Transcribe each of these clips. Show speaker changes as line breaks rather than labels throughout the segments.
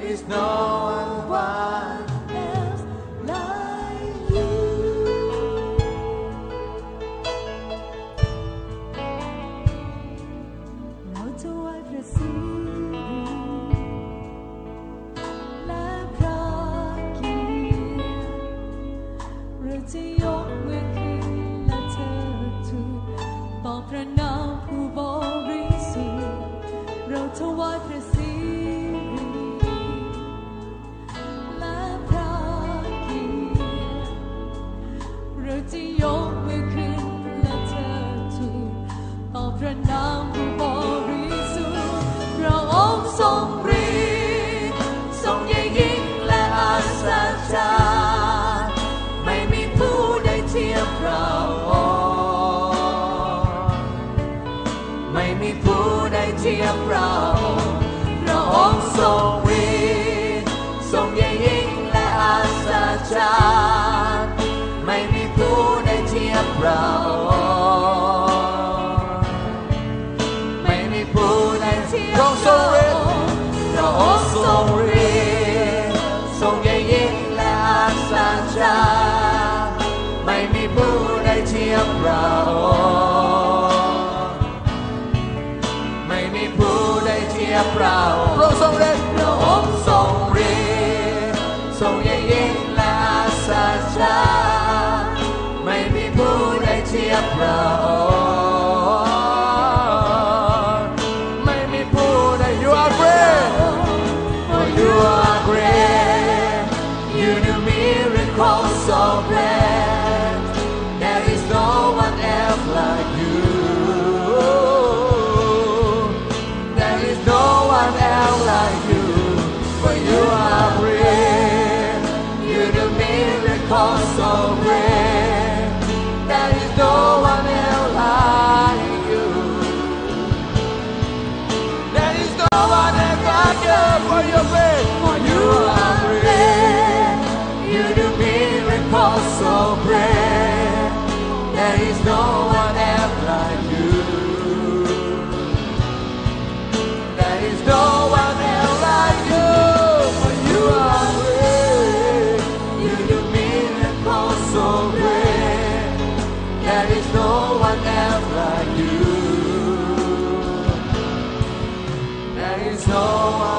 There is no one. Is no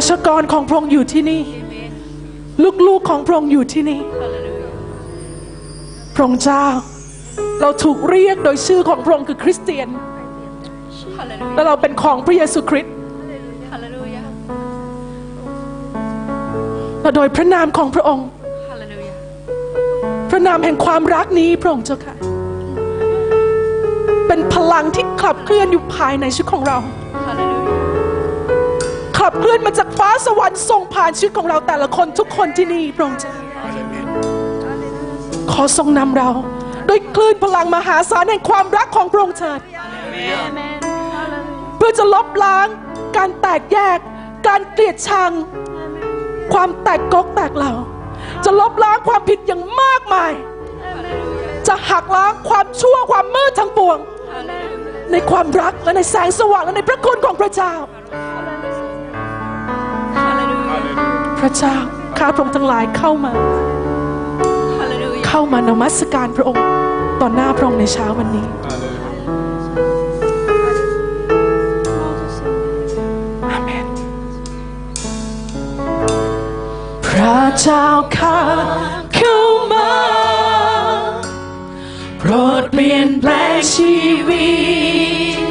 ประชากรของพระองค์อยู่ที่นี่ ลูกๆของพระองค์อยู่ที่นี่ พระองค์เจ้า เราถูกเรียกโดยชื่อของพระองค์คือคริสเตียน และเราเป็นของพระเยซูคริสต์และโดยพระนามของพระองค์ พระนามแห่งความรักนี้พระองค์เจ้าค่ะ เป็นพลังที่ขับเคลื่อนอยู่ภายในชีวิตของเราขับขับ เคลื่อนมาจากฟ้าสวรรค์ส่งผ่านชีวิตของเราแต่ละคนทุกคนที่นี่พระองค์เจ้าขอทรงนำเราด้วยคลื่นพลังมหาศาลแห่งความรักของพระองค์เถิด
Amen.
เพื่อจะลบล้าง การแตกแยก การเกลียดชัง ความแตกกกแตกเหล่า จะลบล้างความผิดอย่างมากมาย จะหักล้างความชั่วความมืดทั้งปวง ในความรักและในแสงสว่างและในพระคุณของพระเจ้าพ ระเจ้า ข้าพระองค์ทั้งหลายเข้ามา
Hallelujah.
เข้ามานมัสการพระองค์ต่อหน้าพระองค์ในเช้าวันนี้ อาเมน พระเจ้าข้าเข้ามา โปรดเปลี่ยนแปลงชีวิต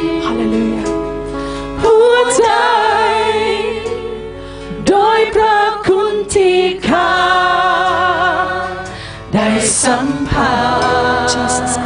ส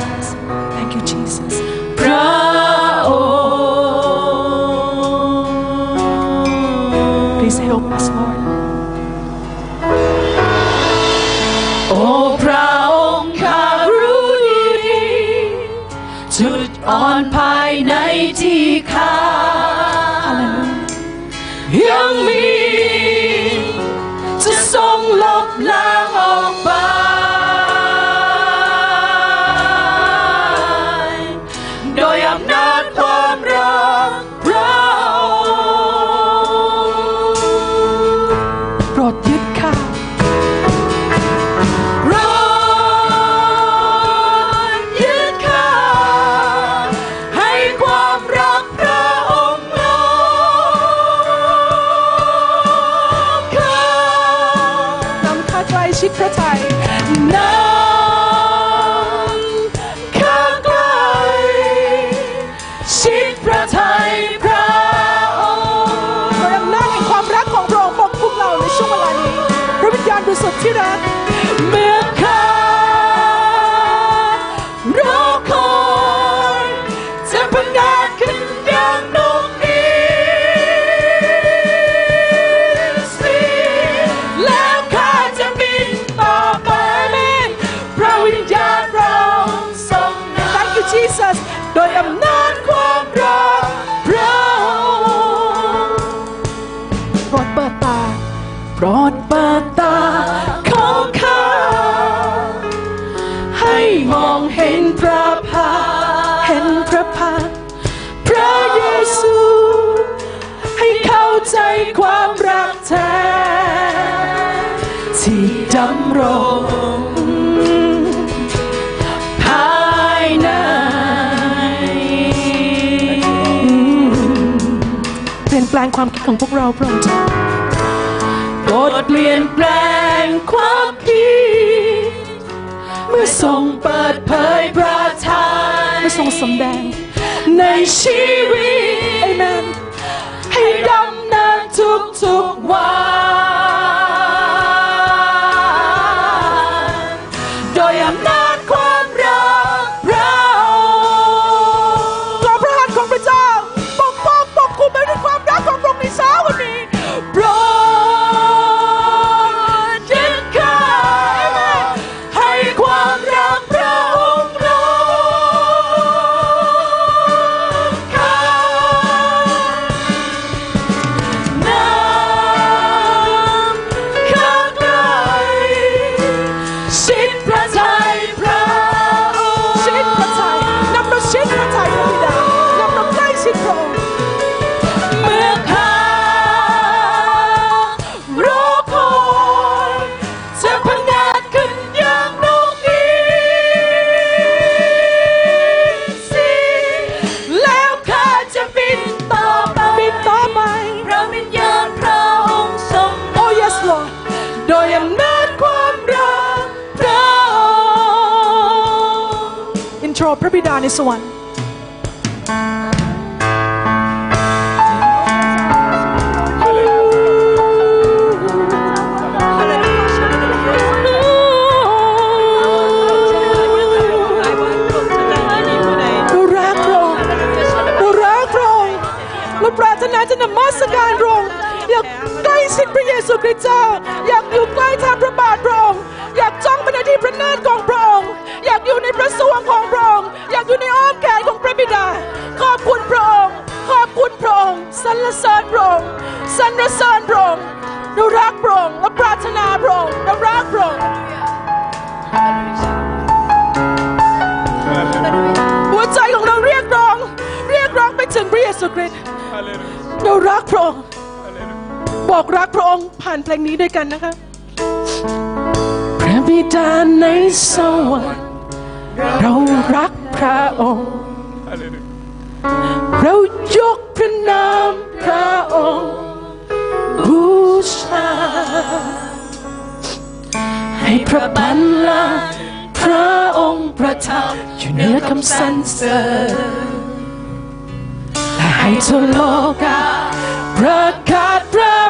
งความคิดของพวกเราพระองค์เจ้าโปรดเปลี่ยนแปลงความคิดเมื่อทรงเปิดเผยพระทัยเมื่อทรงสำแดง ในชีวิตเอเมนให้ดำเนินทุกทุกๆวัน รดพระบิดาในสวรรค์ปรารถนาจะนมัสการพระอยากใกล้ชิดพระเยซูคริสต์เจ้า อยากอยู่ใกล้ทาง
พระบาทพระองค์
อยากจ้องไปในที่พระเนตรของพระองค์อยากอยู่ในพระสวงของพระ ในอ้อมแขนของพระบิดา ขอบคุณพระองค์ ขอบคุณพระองค์สรรเสริญพระองค์สรรเสริญพระองค์เรารักพระองค์และปรารถนาพระองค์เรารักพระองค์หัวใจของเราเรียกร้อง เรียกร้องไปถึงพระเยซูคริสต์เรารักพระองค์บอกรักพระองค์ผ่านเพลงนี้ด้วยกันนะคะพระบิดาในสวรรค์เรารัก ระองค์ เรายกพระนามพระองค์ บูชา ให้พระบัลลังก์พระองค์ประทับอยู่เหนือคำสรรเสริญและให้ทั่วโลกประกาศพระ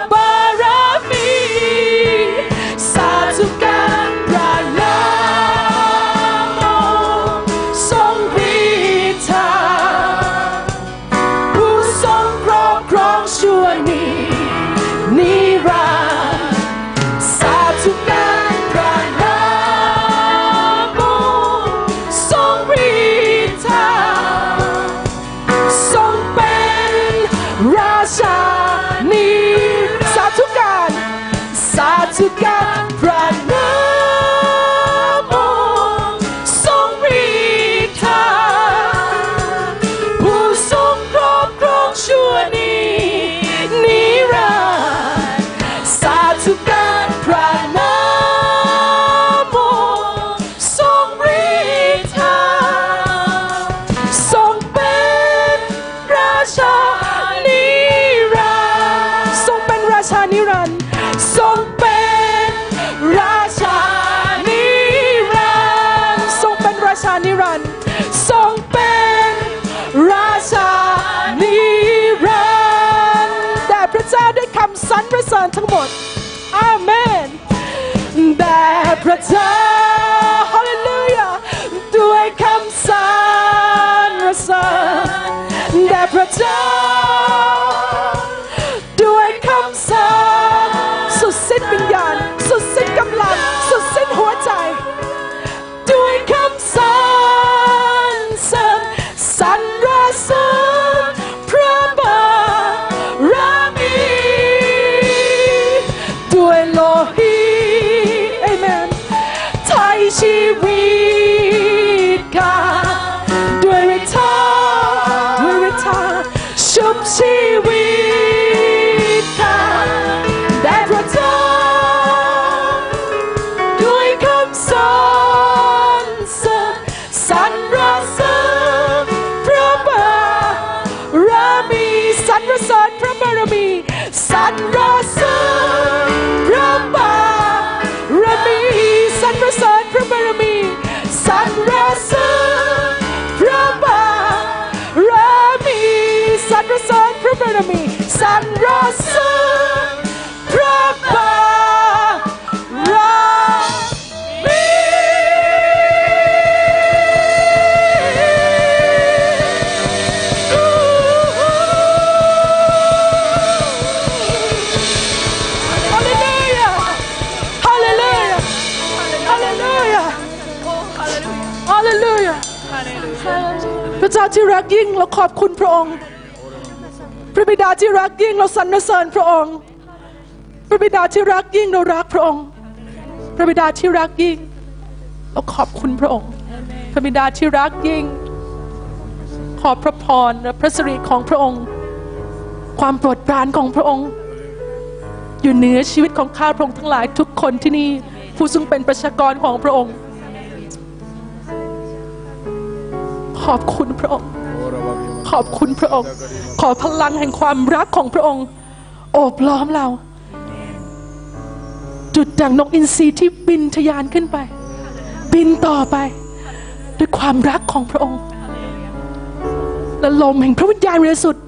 ที่รักยิ่งเราขอบคุณพระองค์ พระบิดาที่รักยิ่งเราสรรเสริญพระองค์ พระบิดาที่รักยิ่งเรารักพระองค์ พระบิดาที่รักยิ่ง เราขอบคุณพระองค์ พระบิดาที่รักยิ่ง ขอบพระพรและพระสิริของพระองค์ ความโปรดปรานของพระองค์ อยู่เหนือชีวิตของข้าพระองค์ทั้งหลายทุกคนที่นี่ผู้ซึ่งเป็นประชากรของพระองค์ ขอบคุณพระองค์ ขอบคุณพระองค์ ขอพลังแห่งความรักของพระองค์ โอบล้อมเรา จุดดังนกอินทรีที่บินทะยานขึ้นไป บินต่อไป ด้วยความรักของพระองค์ และลมแห่งพระวิญญาณบริสุทธิ์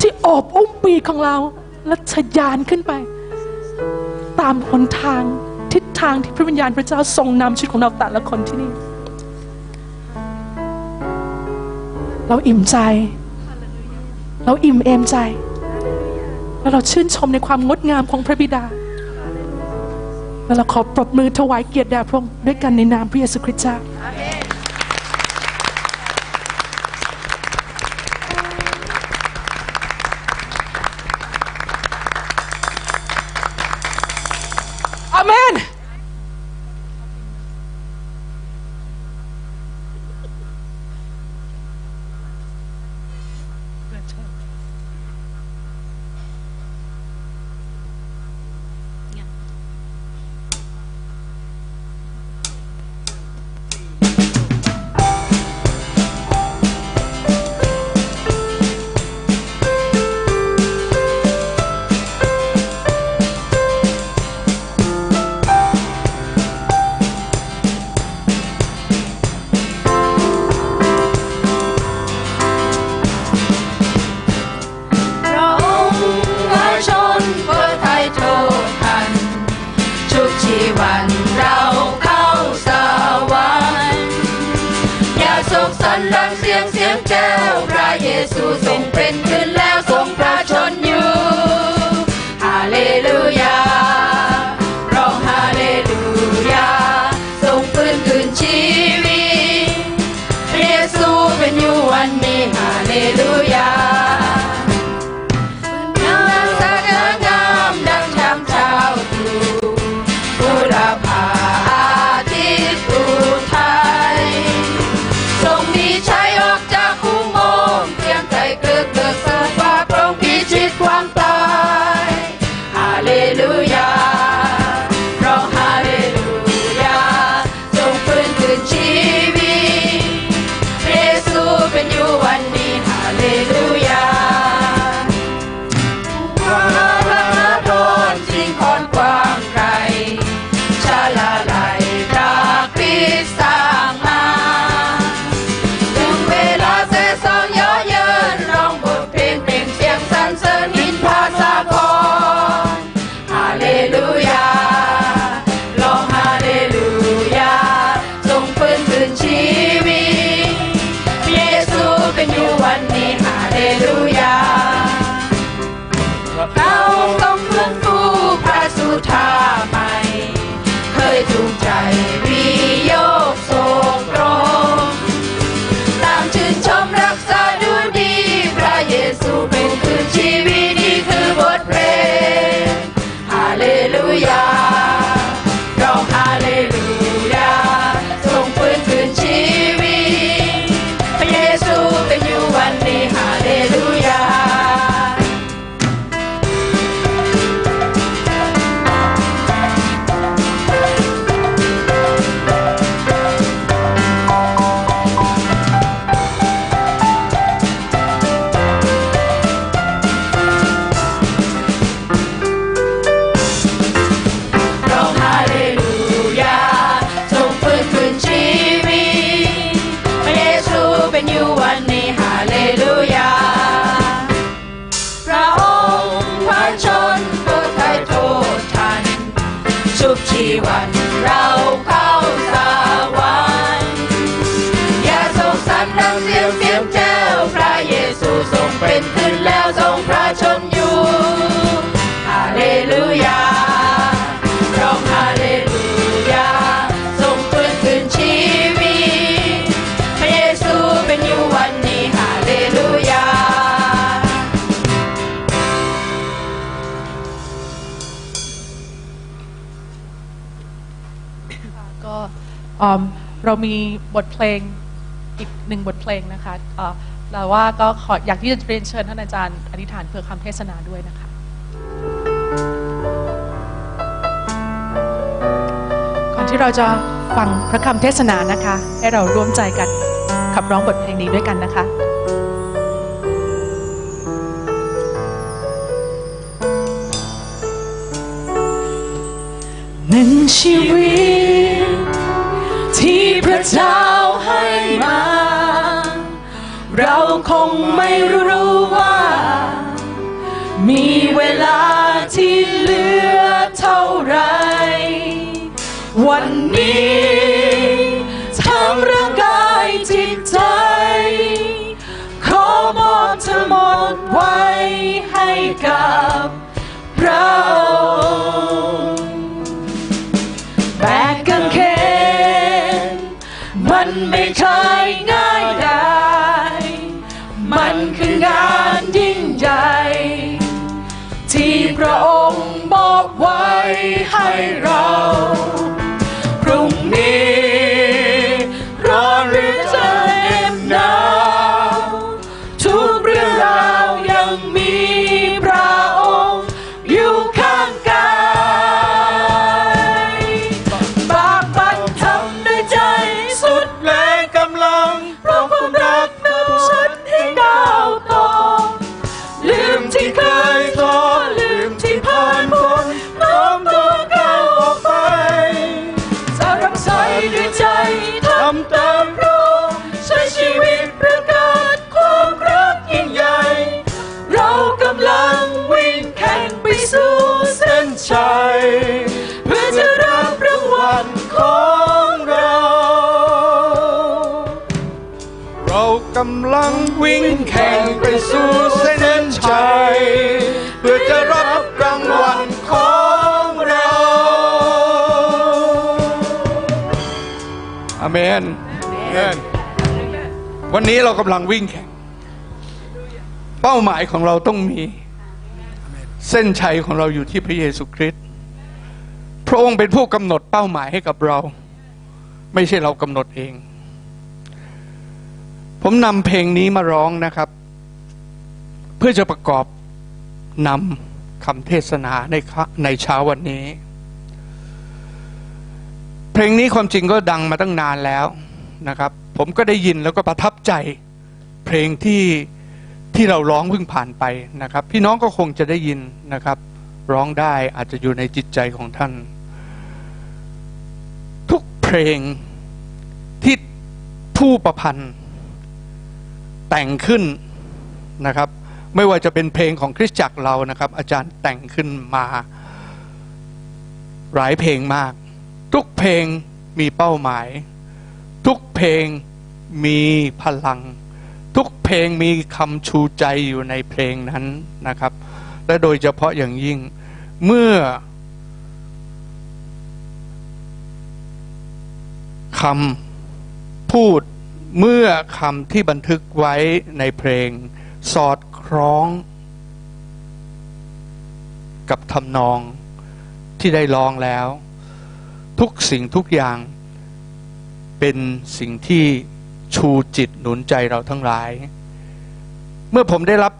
ที่โอบอุ้มปีกของเรา และทะยานขึ้นไป ตามหนทางทิศทางที่พระวิญญาณพระเจ้าทรงนำชีวิตของเราแต่ละคนที่นี่ เราอิ่มใจ เราอิ่มเอมใจ แล้วเราชื่นชมในความงดงามของพระบิดา แล้วเราขอปรบมือถวายเกียรติแด่พระองค์ด้วยกันในนามพระเยซูคริสต์เจ้า เรา
มีบทเพลงอีกหนึ่งบทเพลงนะคะแต่ว่า
ก็ขออยากที่จะเรียนเชิญท่านอาจารย์อธิษฐานเพื่อคำเทศนาด้วยนะคะ ก่อนที่เราจะฟังพระคำเทศนานะคะ ให้เราร่วมใจกันขับร้องบทเพลงนี้ด้วยกันนะคะหนึ่งชีวิต เจ้าให้มา เราคงไม่รู้ว่า มีเวลาที่เหลือเท่าไร วันนี้ทั้งร่างกายจิตใจ ขอมอบทั้งหมดไว้ให้กับานยิ่งใหญ่ ที่พระองค์บอกไว้ให้เรา
เมนวันนี้เรากำลังวิ่งแข่ง เป้าหมายของเราต้องมี เส้นชัยของเราอยู่ที่พระเยซูคริสต์พระองค์เป็นผู้กำหนดเป้าหมายให้กับเรา ไม่ใช่เรากำหนดเอง ผมนำเพลงนี้มาร้องนะครับ เพื่อจะประกอบนำคำเทศนาในในเช้าวันนี้ เพลงนี้ความจริงก็ดังมาตั้งนานแล้วนะครับ ผมก็ได้ยินแล้วก็ประทับใจเพลงที่ที่เราร้องเพิ่งผ่านไปนะครับ พี่น้องก็คงจะได้ยินนะครับ ร้องได้อาจจะอยู่ในจิตใจของท่าน ทุกเพลงที่ผู้ประพันธ์แต่งขึ้นนะครับ ไม่ว่าจะเป็นเพลงของคริสตจักรเรานะครับ อาจารย์แต่งขึ้นมา หลายเพลงมาก ทุกเพลงมีเป้าหมาย ทุกเพลงมีพลัง ทุกเพลงมีคำชูใจอยู่ในเพลงนั้นนะครับ และโดยเฉพาะอย่างยิ่ง เมื่อคำพูดเมื่อคำที่บันทึกไว้ในเพลง สอดคล้อง กับทำนองที่ได้ร้องแล้ว ทุกสิ่งทุกอย่างเป็นสิ่งที่ชูจิตหนุนใจเราทั้งหลาย เมื่อผมได้รับ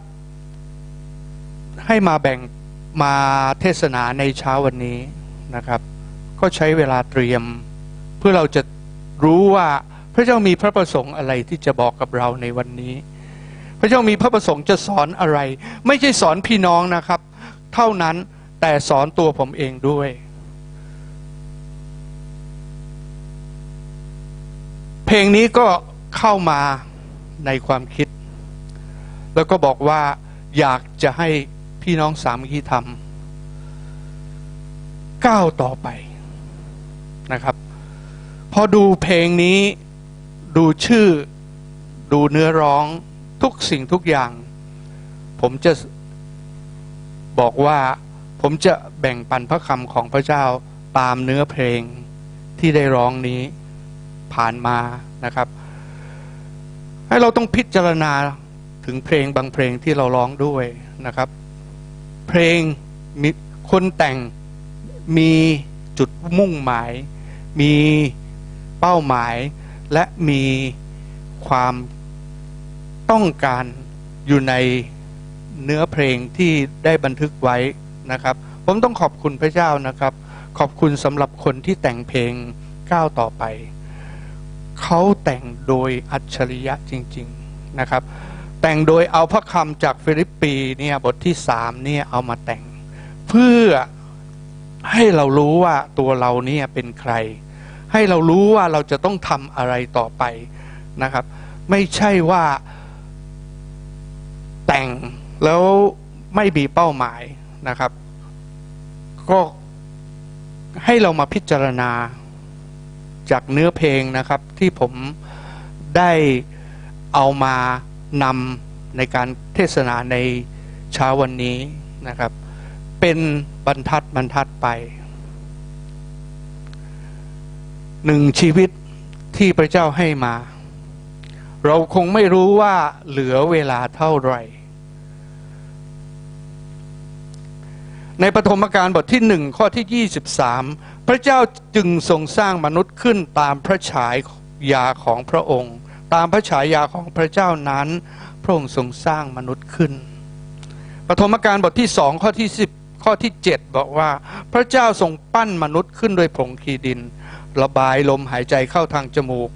ให้มาแบ่งมาเทศนาในเช้าวันนี้นะครับ ก็ใช้เวลาเตรียม เพื่อเราจะรู้ว่าพระเจ้ามีพระประสงค์อะไรที่จะบอกกับเราในวันนี้ พระเจ้ามีพระประสงค์จะสอนอะไร ไม่ใช่สอนพี่น้องนะครับ เท่านั้นแต่สอนตัวผมเองด้วย เพ ลงนี้ก็เข้ามาในความคิด แล้วก็บอกว่าอยากจะให้พี่น้องสามคีธรรมก้าวต่อไปนะครับ พอดูเพลงนี้ดูชื่อดูเนื้อร้องทุกสิ่งทุกอย่าง ผมจะบอกว่าผมจะแบ่งปันพระคำของพระเจ้าตามเนื้อเพลงที่ได้ร้องนี้ ผ่านมานะครับ ให้เราต้องพิจารณาถึงเพลงบางเพลงที่เราร้องด้วยนะครับ เพลงมีคนแต่งมีจุดมุ่งหมาย มีเป้าหมาย และมีความต้องการอยู่ในเนื้อเพลงที่ได้บันทึกไว้นะครับ ผมต้องขอบคุณพระเจ้านะครับ ขอบคุณสำหรับคนที่แต่งเพลงก้าวต่อไป เขาแต่งโดยอัจฉริยะจริง ๆนะครับ แต่งโดยเอาพระคำจากฟิลิปปีเนี่ยบทที่สามเนี่ยเอามาแต่ง เพื่อให้เรารู้ว่าตัวเราเนี่ยเป็นใคร ให้เรารู้ว่าเราจะต้องทำอะไรต่อไปนะครับ ไม่ใช่ว่าแต่งแล้วไม่มีเป้าหมายนะครับ ก็ให้เรามาพิจารณา จากเนื้อเพลงนะครับ ที่ผมได้เอามานำในการเทศนาในเช้าวันนี้นะครับ เป็นบรรทัดบรรทัดไปหนึ่งชีวิตที่พระเจ้าให้มา เราคงไม่รู้ว่าเหลือเวลาเท่าไหร่ ในปฐมกาลบทที่หนึ่งข้อที่ 23 พระเจ้าจึงทรงสร้างมนุษย์ขึ้นตามพระฉายยาของพระองค์ ตามพระฉายาของพระเจ้านั้น พระองค์ทรงสร้างมนุษย์ขึ้นปฐมกาลบทที่สองข้อที่สิบข้อที่เจ็ดบอกว่า พระเจ้าทรงปั้นมนุษย์ขึ้นโดยผงคีดิน ระบายลมหายใจเข้าทางจมูก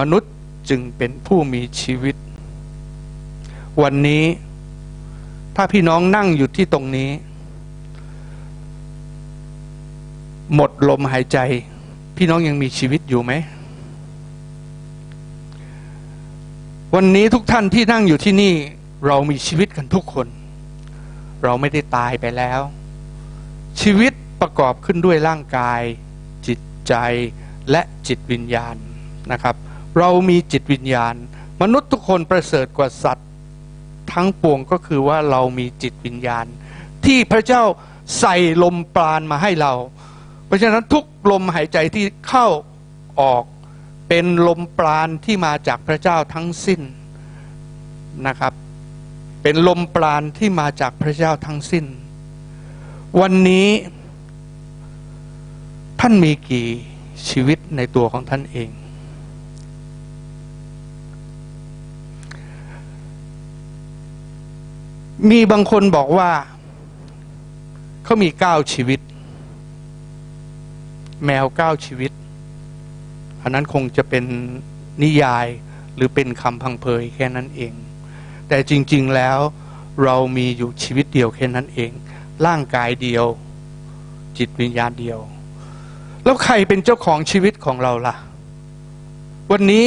มนุษย์จึงเป็นผู้มีชีวิต วันนี้ ถ้าพี่น้องนั่งอยู่ที่ตรงนี้ หมดลมหายใจ พี่น้องยังมีชีวิตอยู่ไหม วันนี้ทุกท่านที่นั่งอยู่ที่นี่ เรามีชีวิตกันทุกคน เราไม่ได้ตายไปแล้ว ชีวิตประกอบขึ้นด้วยร่างกาย จิตใจและจิตวิญญาณนะครับ เรามีจิตวิญญาณ มนุษย์ทุกคนประเสริฐกว่าสัตว์ ทั้งปวงก็คือว่าเรามีจิตวิญญาณ ที่พระเจ้าใส่ลมปราณมาให้เรา เพราะฉะนั้นทุกลมหายใจที่เข้าออกเป็นลมปราณที่มาจากพระเจ้าทั้งสิ้นนะครับ เป็นลมปราณที่มาจากพระเจ้าทั้งสิ้น วันนี้ท่านมีกี่ชีวิตในตัวของท่านเอง มีบางคนบอกว่าเขามีเก้าชีวิต แมวเก้าชีวิต อันนั้นคงจะเป็นนิยายหรือเป็นคำพังเพยแค่นั้นเอง แต่จริง ๆแล้วเรามีอยู่ชีวิตเดียวแค่นั้นเอง ร่างกายเดียว จิตวิญญาณเดียว แล้วใครเป็นเจ้าของชีวิตของเราล่ะ วันนี้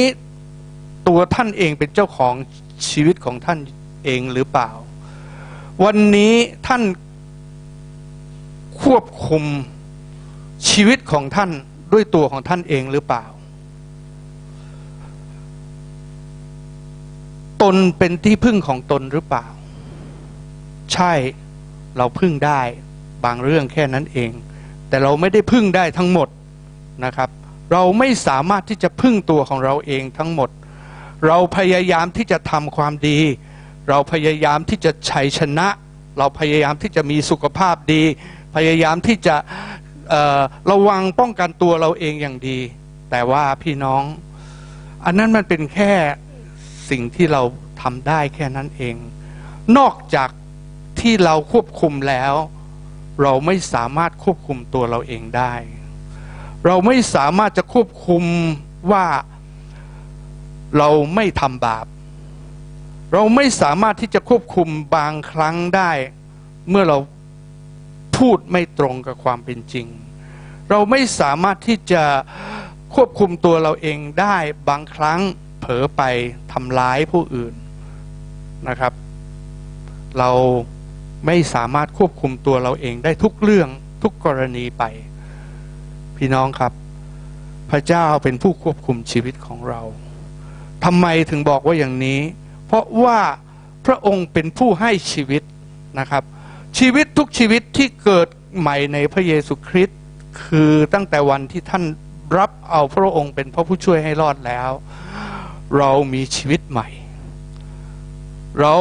ตัวท่านเองเป็นเจ้าของชีวิตของท่านเองหรือเปล่า วันนี้ท่านควบคุม ชีวิตของท่านด้วยตัวของท่านเองหรือเปล่า ตนเป็นที่พึ่งของตนหรือเปล่า ใช่เราพึ่งได้บางเรื่องแค่นั้นเอง แต่เราไม่ได้พึ่งได้ทั้งหมดนะครับ เราไม่สามารถที่จะพึ่งตัวของเราเองทั้งหมด เราพยายามที่จะทำความดี เราพยายามที่จะชัยชนะ เราพยายามที่จะมีสุขภาพดี พยายามที่จะ ระวังป้องกันตัวเราเองอย่างดี แต่ว่าพี่น้อง อันนั้นมันเป็นแค่สิ่งที่เราทำได้แค่นั้นเอง นอกจากที่เราควบคุมแล้ว เราไม่สามารถควบคุมตัวเราเองได้ เราไม่สามารถจะควบคุมว่าเราไม่ทำบาป เราไม่สามารถที่จะควบคุมบางครั้งได้ เมื่อเราพูดไม่ตรงกับความเป็นจริง เราไม่สามารถที่จะควบคุมตัวเราเองได้บางครั้งเผลอไปทำร้ายผู้อื่นนะครับ เราไม่สามารถควบคุมตัวเราเองได้ทุกเรื่องทุกกรณีไป พี่น้องครับ พระเจ้าเป็นผู้ควบคุมชีวิตของเราทำไมถึงบอกว่าอย่างนี้ เพราะว่าพระองค์เป็นผู้ให้ชีวิตนะครับ ชีวิตทุกชีวิตที่เกิดใหม่ในพระเยซูคริสต์ คือตั้งแต่วันที่ท่านรับเอาพระองค์เป็นพระผู้ช่วยให้รอดแล้ว เรามีชีวิตใหม่ เรา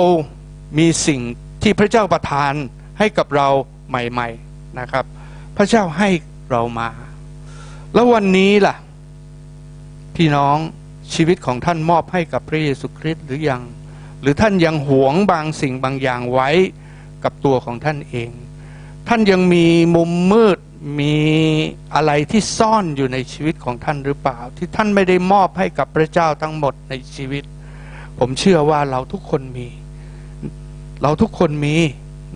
มีสิ่งที่พระเจ้าประทานให้กับเราใหม่ ๆนะครับ พระเจ้าให้เรามา แล้ววันนี้ล่ะ พี่น้องชีวิตของท่านมอบให้กับพระเยซูคริสต์หรือยัง หรือท่านยังหวงบางสิ่งบางอย่างไว้กับตัวของท่านเอง ท่านยังมีมุมมืด มีอะไรที่ซ่อนอยู่ในชีวิตของท่านหรือเปล่า ที่ท่านไม่ได้มอบให้กับพระเจ้าทั้งหมดในชีวิต ผมเชื่อว่าเราทุกคนมี เราทุกคนมี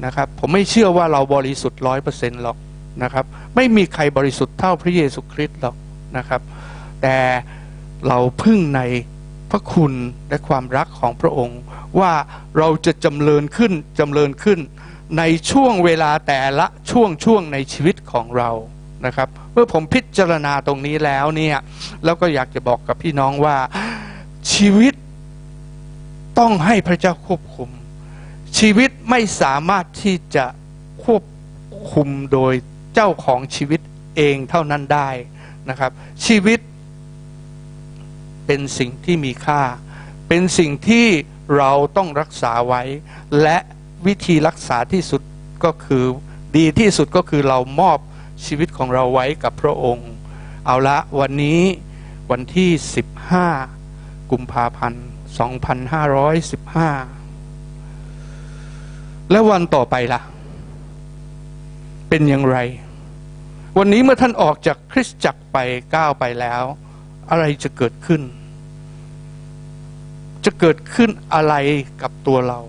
นะครับ ผมไม่เชื่อว่าเราบริสุทธิ์ร้อยเปอร์เซ็นต์หรอกนะครับ ไม่มีใครบริสุทธิ์เท่าพระเยซูคริสต์หรอกนะครับ แต่เราพึ่งในพระคุณและความรักของพระองค์ ว่าเราจะจำเริญขึ้นจำเริญขึ้น ในช่วงเวลาแต่ละช่วงช่วงในชีวิตของเรานะครับเมื่อผมพิจารณาตรงนี้แล้วเนี่ยแล้วก็อยากจะบอกกับพี่น้องว่าชีวิตต้องให้พระเจ้าควบคุม ชีวิตไม่สามารถที่จะควบคุมโดยเจ้าของชีวิตเองเท่านั้นได้นะครับ ชีวิตเป็นสิ่งที่มีค่า เป็นสิ่งที่เราต้องรักษาไว้ และ วิธีรักษาที่สุดก็คือดีที่สุดก็คือเรามอบชีวิตของเราไว้กับพระองค์ เอาละวันนี้วันที่ 15 กุมภาพันธ์ 2515 และวันต่อไปล่ะ เป็นอย่างไร วันนี้เมื่อท่านออกจากคริสตจักรไปก้าวไปแล้ว อะไรจะเกิดขึ้น จะเกิดขึ้นอะไรกับตัวเรา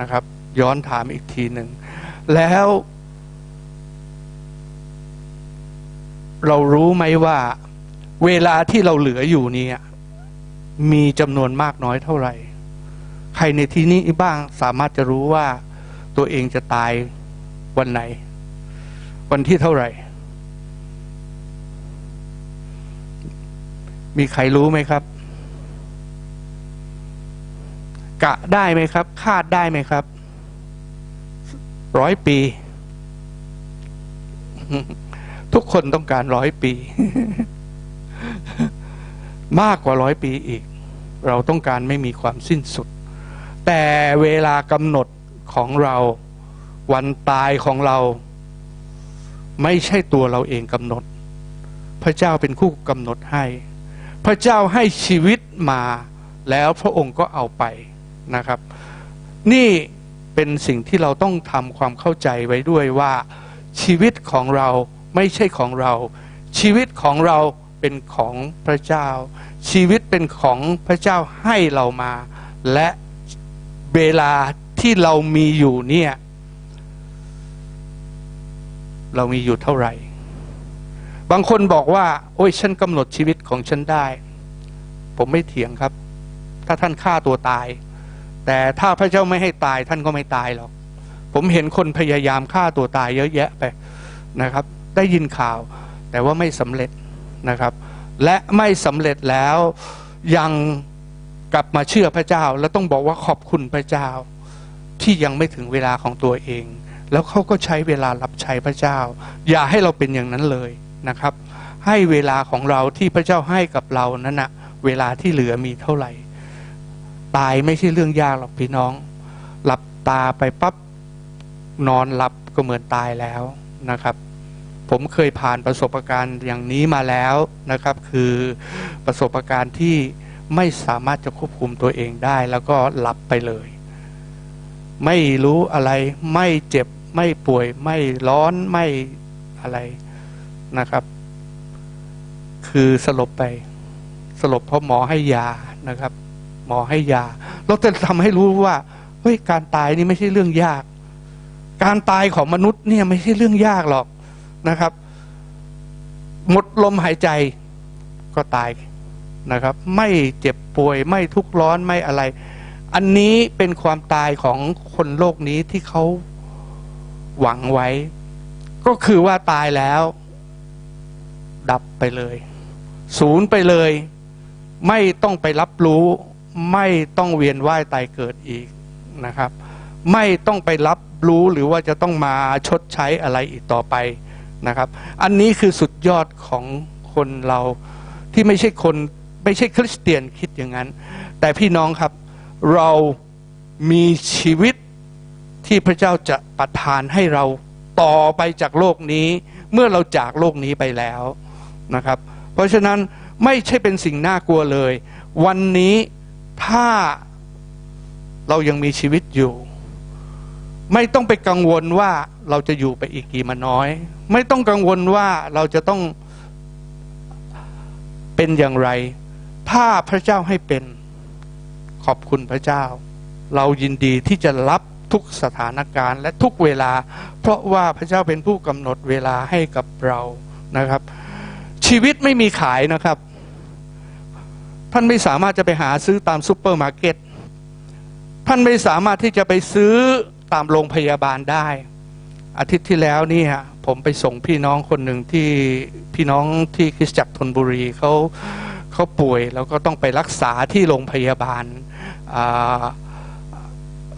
นะครับ ย้อนถามอีกทีหนึ่ง แล้ว เรารู้ไหมว่า เวลาที่เราเหลืออยู่นี่ยมีจำนวนมากน้อยเท่าไหร่ ใครในที่นี้บ้างสามารถจะรู้ว่าตัวเองจะตายวันไหน วันที่เท่าไหร่ มีใครรู้ไหมครับกะได้ไหมครับ คาดได้ไหมครับ ร้อยปี ทุกคนต้องการร้อยปี มากกว่าร้อยปีอีก เราต้องการไม่มีความสิ้นสุด แต่เวลากำหนดของเราวันตายของเรา ไม่ใช่ตัวเราเองกำหนด พระเจ้าเป็นคู่กำหนดให้ พระเจ้าให้ชีวิตมาแล้วพระองค์ก็เอาไปนะครับ นี่ เป็นสิ่งที่เราต้องทำความเข้าใจไว้ด้วยว่า ชีวิตของเราไม่ใช่ของเรา ชีวิตของเราเป็นของพระเจ้า ชีวิตเป็นของพระเจ้าให้เรามา และเวลาที่เรามีอยู่เนี่ย เรามีอยู่เท่าไหร่ บางคนบอกว่า โอ้ยฉันกำหนดชีวิตของฉันได้ ผมไม่เถียงครับ ถ้าท่านฆ่าตัวตาย แต่ถ้าพระเจ้าไม่ให้ตายท่านก็ไม่ตายหรอก ผมเห็นคนพยายามฆ่าตัวตายเยอะแยะไปนะครับ ได้ยินข่าว แต่ว่าไม่สำเร็จนะครับ และไม่สำเร็จแล้วยังกลับมาเชื่อพระเจ้า แล้วต้องบอกว่าขอบคุณพระเจ้า ที่ยังไม่ถึงเวลาของตัวเอง แล้วเขาก็ใช้เวลารับใช้พระเจ้า อย่าให้เราเป็นอย่างนั้นเลยนะครับ ให้เวลาของเราที่พระเจ้าให้กับเรานั้นนะเวลาที่เหลือมีเท่าไหร่ ตายไม่ใช่เรื่องยากหรอกพี่น้อง หลับตาไปปั๊บนอนหลับก็เหมือนตายแล้วนะครับ ผมเคยผ่านประสบการณ์อย่างนี้มาแล้วนะครับ คือประสบการณ์ที่ไม่สามารถจะควบคุมตัวเองได้ แล้วก็หลับไปเลย ไม่รู้อะไรไม่เจ็บไม่ป่วยไม่ร้อนไม่อะไรนะครับ คือสลบไป สลบเพราะหมอให้ยานะครับ หมอให้ยาเราจะทำให้รู้ว่าเฮ้ยการตายนี่ไม่ใช่เรื่องยาก การตายของมนุษย์เนี่ยไม่ใช่เรื่องยากหรอกนะครับ หมดลมหายใจก็ตายนะครับ ไม่เจ็บป่วยไม่ทุกข์ร้อนไม่อะไร อันนี้เป็นความตายของคนโลกนี้ที่เขาหวังไว้ ก็คือว่าตายแล้ว ดับไปเลย ศูนย์ไปเลย ไม่ต้องไปรับรู้ ไม่ต้องเวียนว่ายตายเกิดอีกนะครับ ไม่ต้องไปรับรู้หรือว่าจะต้องมาชดใช้อะไรอีกต่อไปนะครับ อันนี้คือสุดยอดของคนเราที่ไม่ใช่คนไม่ใช่คริสเตียนคิดอย่างนั้น แต่พี่น้องครับเรามีชีวิตที่พระเจ้าจะประทานให้เราต่อไปจากโลกนี้ เมื่อเราจากโลกนี้ไปแล้วนะครับ เพราะฉะนั้นไม่ใช่เป็นสิ่งน่ากลัวเลย วันนี้ ถ้าเรายังมีชีวิตอยู่ ไม่ต้องไปกังวลว่าเราจะอยู่ไปอีกกี่มาน้อย ไม่ต้องกังวลว่าเราจะต้องเป็นอย่างไร ถ้าพระเจ้าให้เป็น ขอบคุณพระเจ้า เรายินดีที่จะรับทุกสถานการณ์และทุกเวลา เพราะว่าพระเจ้าเป็นผู้กำหนดเวลาให้กับเรานะครับ ชีวิตไม่มีขายนะครับ ท่านไม่สามารถจะไปหาซื้อตามซูเปอร์มาร์เก็ตท่านไม่สามารถที่จะไปซื้อตามโรงพยาบาลได้ อาทิตย์ที่แล้วนี่ฮะผมไปส่งพี่น้องคนหนึ่งที่พี่น้องที่คริสจักรธนบุรีเขาเขาป่วยแล้วก็ต้องไปรักษาที่โรงพยาบาล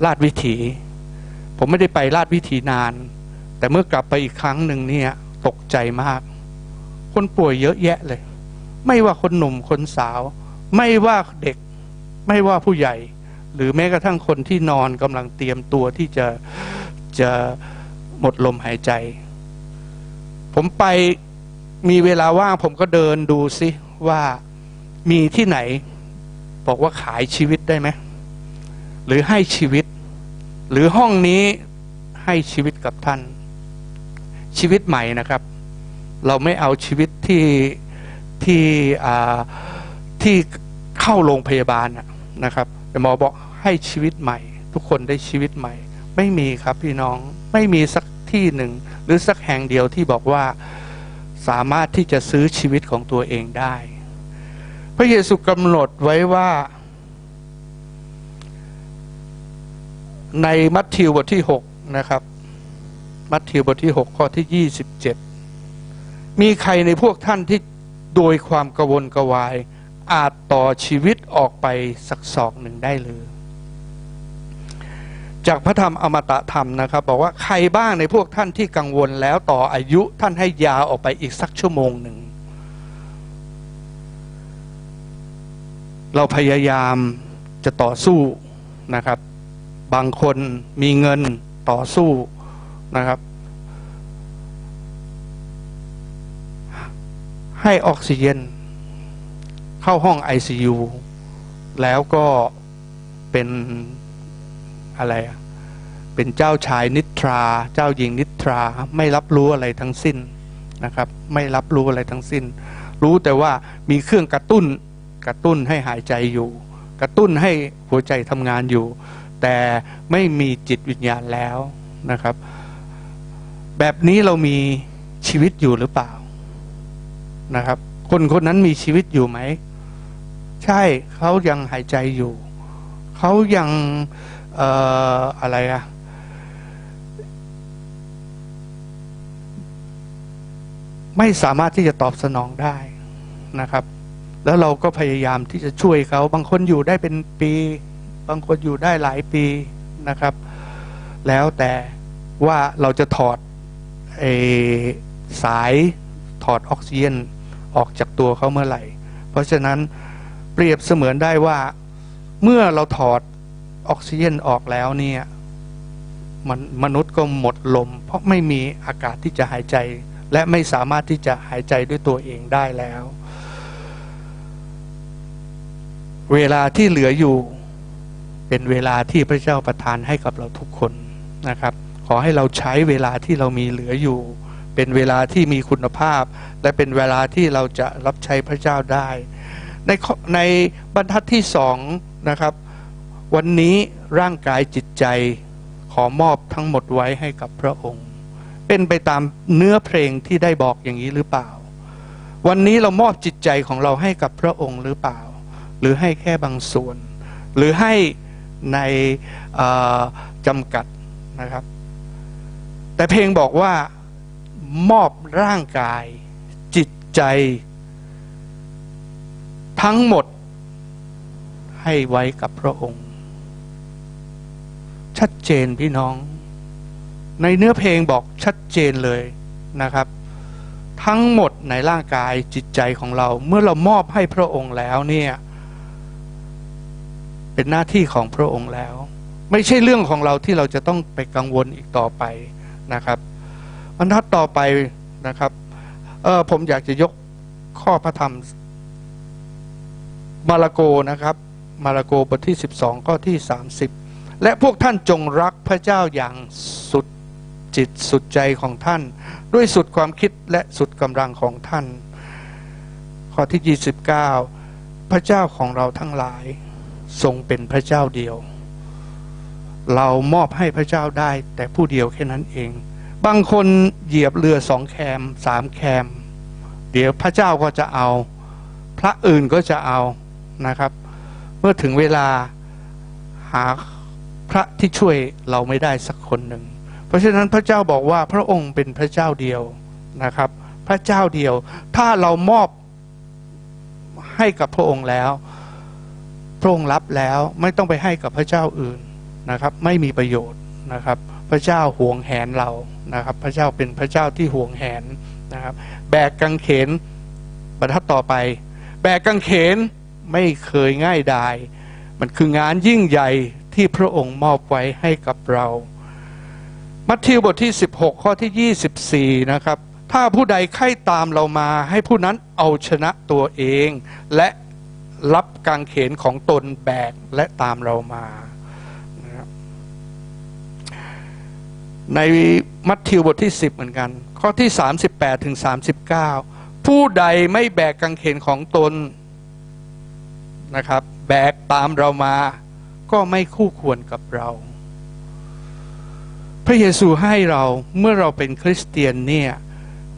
ลาดวิถี ผมไม่ได้ไปลาดวิถีนาน แต่เมื่อกลับไปอีกครั้งหนึ่งเนี่ยตกใจมาก คนป่วยเยอะแยะเลย ไม่ว่าคนหนุ่มคนสาว ไม่ว่าเด็กไม่ว่าผู้ใหญ่ หรือแม้กระทั่งคนที่นอนกำลังเตรียมตัวที่จะจะหมดลมหายใจ ผมไปมีเวลาว่างผมก็เดินดูซิว่ามีที่ไหน บอกว่าขายชีวิตได้ไหมหรือให้ชีวิต หรือห้องนี้ให้ชีวิตกับท่าน ชีวิตใหม่นะครับ เราไม่เอาชีวิตที่ที่อ่า ที่เข้าโรงพยาบาลนะครับแต่หมอบอกให้ชีวิตใหม่ ทุกคนได้ชีวิตใหม่ ไม่มีครับพี่น้องไม่มีสักที่หนึ่ง หรือสักแห่งเดียวที่บอกว่าสามารถที่จะซื้อชีวิตของตัวเองได้ พระเยซูกำหนดไว้ว่า ในมัทธิวบทที่ 6 นะครับ มัทธิวบทที่ 6 ข้อที่ 27 มีใครในพวกท่านที่โดยความกระวนกระวาย อาจต่อชีวิตออกไปสักศอกหนึ่งได้หรือจากพระธรรมอมตะธรรมนะครับบอกว่าใครบ้างในพวกท่านที่กังวลแล้วต่ออายุท่านให้ยาออกไปอีกสักชั่วโมงหนึ่ง เราพยายามจะต่อสู้นะครับ บางคนมีเงินต่อสู้นะครับ ให้ออกซิเจน เข้าห้อง ICU แล้วก็เป็นอะไรเป็นเจ้าชายนิทรา เจ้าหญิงนิทรา ไม่รับรู้อะไรทั้งสิ้นนะครับ ไม่รับรู้อะไรทั้งสิ้น รู้แต่ว่ามีเครื่องกระตุ้นกระตุ้นให้หายใจอยู่ กระตุ้นให้หัวใจทำงานอยู่ แต่ไม่มีจิตวิญญาณแล้วนะครับ แบบนี้เรามีชีวิตอยู่หรือเปล่านะครับ คนคนนั้นมีชีวิตอยู่ไหม ใช่เขายังหายใจอยู่ เขายังเอ่ออะไรอะไม่สามารถที่จะตอบสนองได้นะครับ แล้วเราก็พยายามที่จะช่วยเขา บางคนอยู่ได้เป็นปี บางคนอยู่ได้หลายปีนะครับ แล้วแต่ว่าเราจะถอดอสายถอดออกซิเจนออกจากตัวเขาเมื่อไหร่ เพราะฉะนั้น เปรียบเสมือนได้ว่า เมื่อเราถอดออกซิเจนออกแล้วเนี่ยมันมนุษย์ก็หมดลม เพราะไม่มีอากาศที่จะหายใจ และไม่สามารถที่จะหายใจด้วยตัวเองได้แล้ว เวลาที่เหลืออยู่เป็นเวลาที่พระเจ้าประทานให้กับเราทุกคนนะครับ ขอให้เราใช้เวลาที่เรามีเหลืออยู่ เป็นเวลาที่มีคุณภาพ และเป็นเวลาที่เราจะรับใช้พระเจ้าได้ ในในบรรทัดที่สองนะครับ วันนี้ร่างกายจิตใจขอมอบทั้งหมดไว้ให้กับพระองค์ เป็นไปตามเนื้อเพลงที่ได้บอกอย่างนี้หรือเปล่า วันนี้เรามอบจิตใจของเราให้กับพระองค์หรือเปล่า หรือให้แค่บางส่วน หรือให้ในจำกัดนะครับ แต่เพลงบอกว่ามอบร่างกาย จิตใจ ทั้งหมดให้ไว้กับพระองค์ ชัดเจนพี่น้อง ในเนื้อเพลงบอกชัดเจนเลยนะครับ ทั้งหมดในร่างกายจิตใจของเรา เมื่อเรามอบให้พระองค์แล้วเนี่ยเป็นหน้าที่ของพระองค์แล้ว ไม่ใช่เรื่องของเราที่เราจะต้องไปกังวลอีกต่อไปนะครับบรรทัดต่อไปนะครับเออผมอยากจะยกข้อพระธรรม มาระโกนะครับ มาระโกบทที่ 12 ข้อที่ 30 และพวกท่านจงรักพระเจ้าอย่างสุดจิตสุดใจของท่าน ด้วยสุดความคิดและสุดกำลังของท่าน ข้อที่ 29 พระเจ้าของเราทั้งหลาย ทรงเป็นพระเจ้าเดียว เรามอบให้พระเจ้าได้แต่ผู้เดียวแค่นั้นเอง บางคนเหยียบเรือสองแคมสามแคม เดี๋ยวพระเจ้าก็จะเอา พระอื่นก็จะเอา นะครับ เมื่อถึงเวลาหาพระที่ช่วยเราไม่ได้สักคนหนึ่ง เพราะฉะนั้นพระเจ้าบอกว่าพระองค์เป็นพระเจ้าเดียวนะครับ พระเจ้าเดียว ถ้าเรามอบให้กับพระองค์แล้ว พระองค์รับแล้วไม่ต้องไปให้กับพระเจ้าอื่นนะครับ ไม่มีประโยชน์นะครับ พระเจ้าห่วงแหนเรานะครับ พระเจ้าเป็นพระเจ้าที่ห่วงแหนนะครับ แบกกังเขนบรรทัดต่อไป แบกกังเขน ไม่เคยง่ายดาย มันคืองานยิ่งใหญ่ที่พระองค์มอบไว้ให้กับเรา มัทธิวบทที่ 16 ข้อที่ 24 นะครับ ถ้าผู้ใดใคร่ตามเรามาให้ผู้นั้นเอาชนะตัวเอง และรับกางเขนของตนแบกและตามเรามา ในมัทธิวบทที่ 10 เหมือนกัน ข้อที่ 38ถึง39 ผู้ใดไม่แบกกางเขนของตน นะครับ แบกตามเรามา ก็ไม่คู่ควรกับเรา พระเยซูให้เราเมื่อเราเป็นคริสเตียนเนี่ย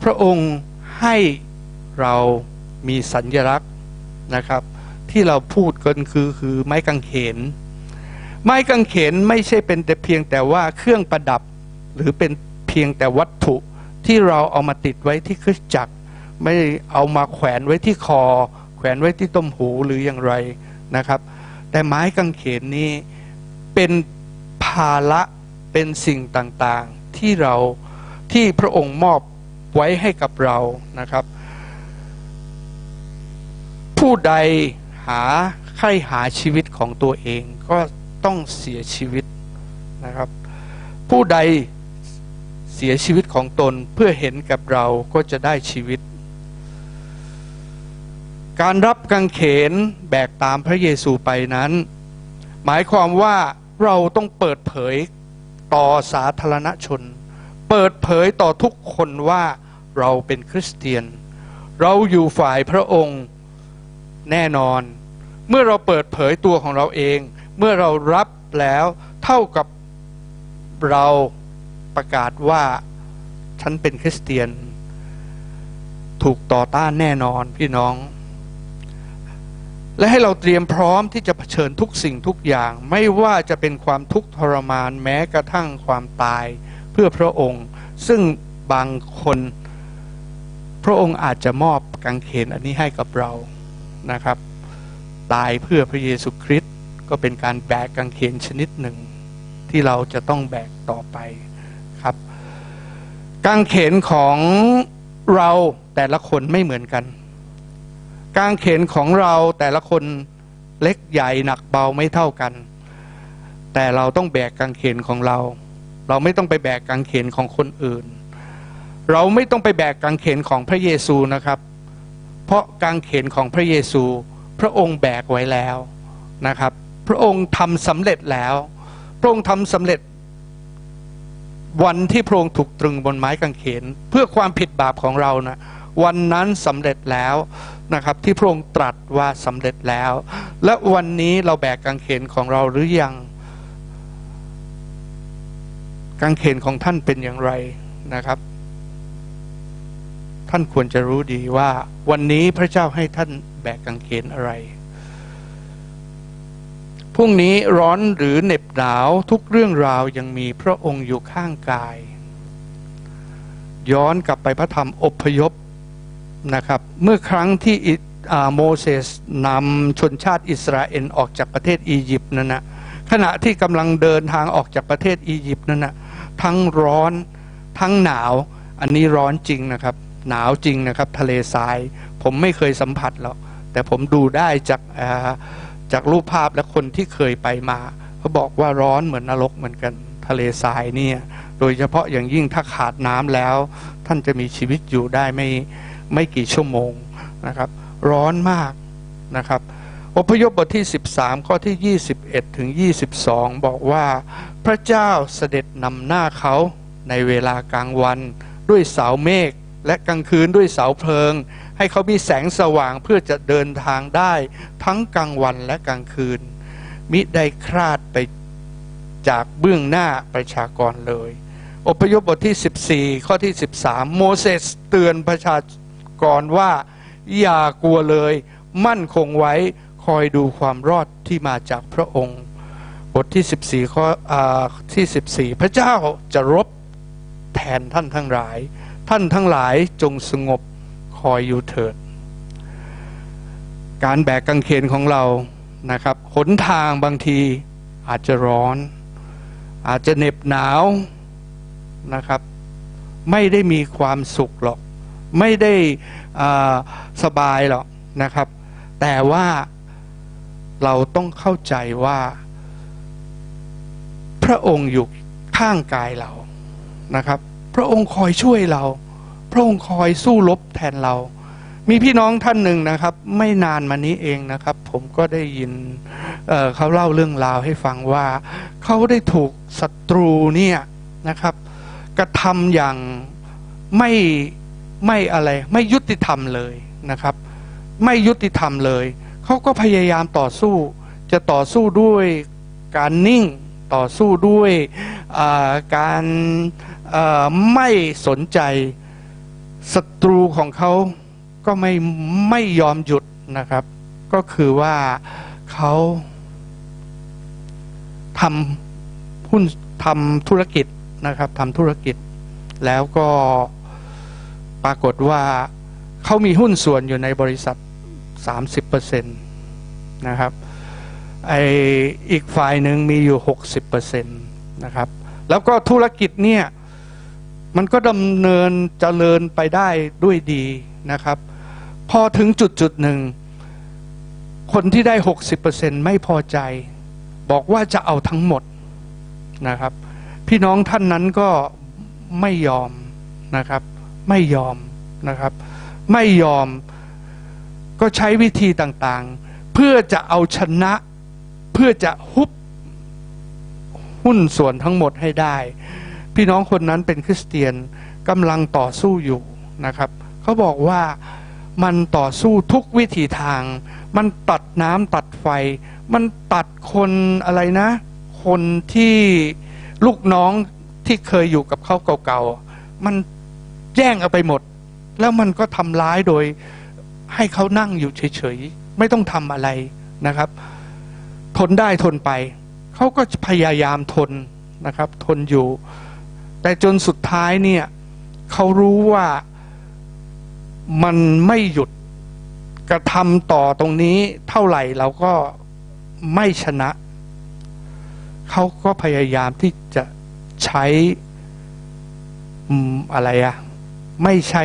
พระองค์ให้เรามีสัญลักษณ์นะครับ ที่เราพูดกันคือคือไม้กางเขน ไม้กางเขนไม่ใช่เป็นแต่เพียงแต่ว่าเครื่องประดับ หรือเป็นเพียงแต่วัตถุที่เราเอามาติดไว้ที่คริสตจักร ไม่เอามาแขวนไว้ที่คอ แขวนไว้ที่ต้มหูหรืออย่างไรนะครับ แต่ไม้กางเขนนี้เป็นภาระเป็นสิ่งต่างๆที่เราที่พระองค์มอบไว้ให้กับเรานะครับ ผู้ใดหาใครหาชีวิตของตัวเองก็ต้องเสียชีวิตนะครับ ผู้ใดเสียชีวิตของตนเพื่อเห็นกับเราก็จะได้ชีวิต การรับกังเขนแบกตามพระเยซูไปนั้น หมายความว่าเราต้องเปิดเผยต่อสาธารณชน เปิดเผยต่อทุกคนว่าเราเป็นคริสเตียน เราอยู่ฝ่ายพระองค์แน่นอน เมื่อเราเปิดเผยตัวของเราเอง เมื่อเรารับแล้วเท่ากับเราประกาศว่าฉันเป็นคริสเตียน ถูกต่อต้านแน่นอนพี่น้อง และให้เราเตรียมพร้อมที่จะเผชิญทุกสิ่งทุกอย่าง ไม่ว่าจะเป็นความทุกข์ทรมานแม้กระทั่งความตายเพื่อพระองค์ ซึ่งบางคน พระองค์อาจจะมอบกังเขนอันนี้ให้กับเรานะครับ ตายเพื่อพระเยซูคริสต์ก็เป็นการแบกกังเขนชนิดหนึ่ง ที่เราจะต้องแบกต่อไปครับกางเขนของเราแต่ละคนไม่เหมือนกัน กางเขนของเราแต่ละคนเล็กใหญ่หนักเบาไม่เท่ากัน แต่เราต้องแบกกางเขนของเรา เราไม่ต้องไปแบกกางเขนของคนอื่น เราไม่ต้องไปแบกกางเขนของพระเยซูนะครับ เพราะกางเขนของพระเยซู พระองค์แบกไว้แล้วนะครับ พระองค์ทำสำเร็จแล้ว พระองค์ทำสำเร็จวันที่พระองค์ถูกตรึงบนไม้กางเขน เพื่อความผิดบาปของเรานะ วันนั้นสำเร็จแล้วนะครับที่พระองค์ตรัสว่าสำเร็จแล้ว และวันนี้เราแบกกางเขนของเราหรือยัง กางเขนของท่านเป็นอย่างไรนะครับ ท่านควรจะรู้ดีว่า วันนี้พระเจ้าให้ท่านแบกกางเขนอะไรพรุ่งนี้ร้อนหรือเหน็บหนาวทุกเรื่องราวยังมีพระองค์อยู่ข้างกาย ย้อนกลับไปพระธรรมอพยพ นะครับ เมื่อครั้งที่โมเสสนำชนชาติอิสราเอลออกจากประเทศอียิปต์นั่นนะขณะที่กำลังเดินทางออกจากประเทศอียิปต์นั่นนะทั้งร้อนทั้งหนาว อันนี้ร้อนจริงนะครับ หนาวจริงนะครับ ทะเลทราย ผมไม่เคยสัมผัสหรอกแต่ผมดูได้จากจากรูปภาพและคนที่เคยไปมาเขาบอกว่าร้อนเหมือนนรกเหมือนกัน ทะเลทรายเนี่ย โดยเฉพาะอย่างยิ่งถ้าขาดน้ำแล้ว ท่านจะมีชีวิตอยู่ได้ไม่ ไม่กี่ชั่วโมงนะครับ ร้อนมากนะครับอพยพบทที่ 13 ข้อที่ 21 ถึง 22 บอกว่า พระเจ้าเสด็จนำหน้าเขาในเวลากลางวัน ด้วยเสาเมฆและกลางคืนด้วยเสาเพลิง ให้เขามีแสงสว่างเพื่อจะเดินทางได้ทั้งกลางวันและกลางคืน มิได้คลาดไปจากเบื้องหน้าประชากรเลย อพยพบทที่ 14 ข้อที่ 13 โมเสสเตือนประชา กรว่า อย่ากลัวเลย มั่นคงไว้คอยดูความรอดที่มาจากพระองค์ บทที่ 14ข้ออาที่ 14 พระเจ้าจะรบแทนท่านทั้งหลาย ท่านทั้งหลายจงสงบคอยอยู่เถิด การแบกกางเขนของเรานะครับหนทางบางทีอาจจะร้อน อาจจะเหน็บหนาวนะครับ ไม่ได้มีความสุขหรอก ไม่ได้สบายหรอกนะครับ แต่ว่าเราต้องเข้าใจว่า พระองค์อยู่ข้างกายเรานะครับ พระองค์คอยช่วยเรา พระองค์คอยสู้รบแทนเรา มีพี่น้องท่านหนึ่งนะครับ ไม่นานมานี้เองนะครับ ผมก็ได้ยินเเขาเล่าเรื่องราวให้ฟังว่า เขาได้ถูกศัตรูเนี่ยนะครับ กระทำอย่างไม่ ไม่อะไรไม่ยุติธรรมเลยนะครับ ไม่ยุติธรรมเลยเขาก็พยายามต่อสู้ จะต่อสู้ด้วยการนิ่งต่อสู้ด้วยการไม่สนใจศัตรูของเขาก็ไม่ไม่ยอมหยุดนะครับ ก็คือว่าเขาทำหุ้นทำธุรกิจนะครับทำธุรกิจแล้วก็ ปรากฏว่าเขามีหุ้นส่วนอยู่ในบริษัท 30%นะครับไออีกฝ่ายหนึ่งมีอยู่ 60%นนะครับ แล้วก็ธุรกิจเนี่ยมันก็ดำเนินเจริญไปได้ด้วยดีนะครับ พอถึงจุดจุดหนึ่ง คนที่ได้ 60%ไม่พอใจ บอกว่าจะเอาทั้งหมดนะครับ พี่น้องท่านนั้นก็ไม่ยอมนะครับ ไม่ยอมนะครับ ไม่ยอมก็ใช้วิธีต่างๆ เพื่อจะเอาชนะ เพื่อจะฮุบหุ้นส่วนทั้งหมดให้ได้ พี่น้องคนนั้นเป็นคริสเตียนกำลังต่อสู้อยู่นะครับเขาบอกว่ามันต่อสู้ทุกวิถีทาง มันตัดน้ำตัดไฟ มันตัดคนอะไรนะ คนที่ลูกน้องที่เคยอยู่กับเขาเก่าๆมัน แย่งเอาไปหมด แล้วมันก็ทำร้ายโดยให้เขานั่งอยู่เฉยๆ ไม่ต้องทำอะไรนะครับ ทนได้ทนไป เขาก็พยายามทนนะครับ ทนอยู่ แต่จนสุดท้ายเนี่ยเขารู้ว่ามันไม่หยุดกระทำต่อตรงนี้เท่าไหร่เราก็ไม่ชนะ เขาก็พยายามที่จะใช้อะไรอะ ไม่ใช้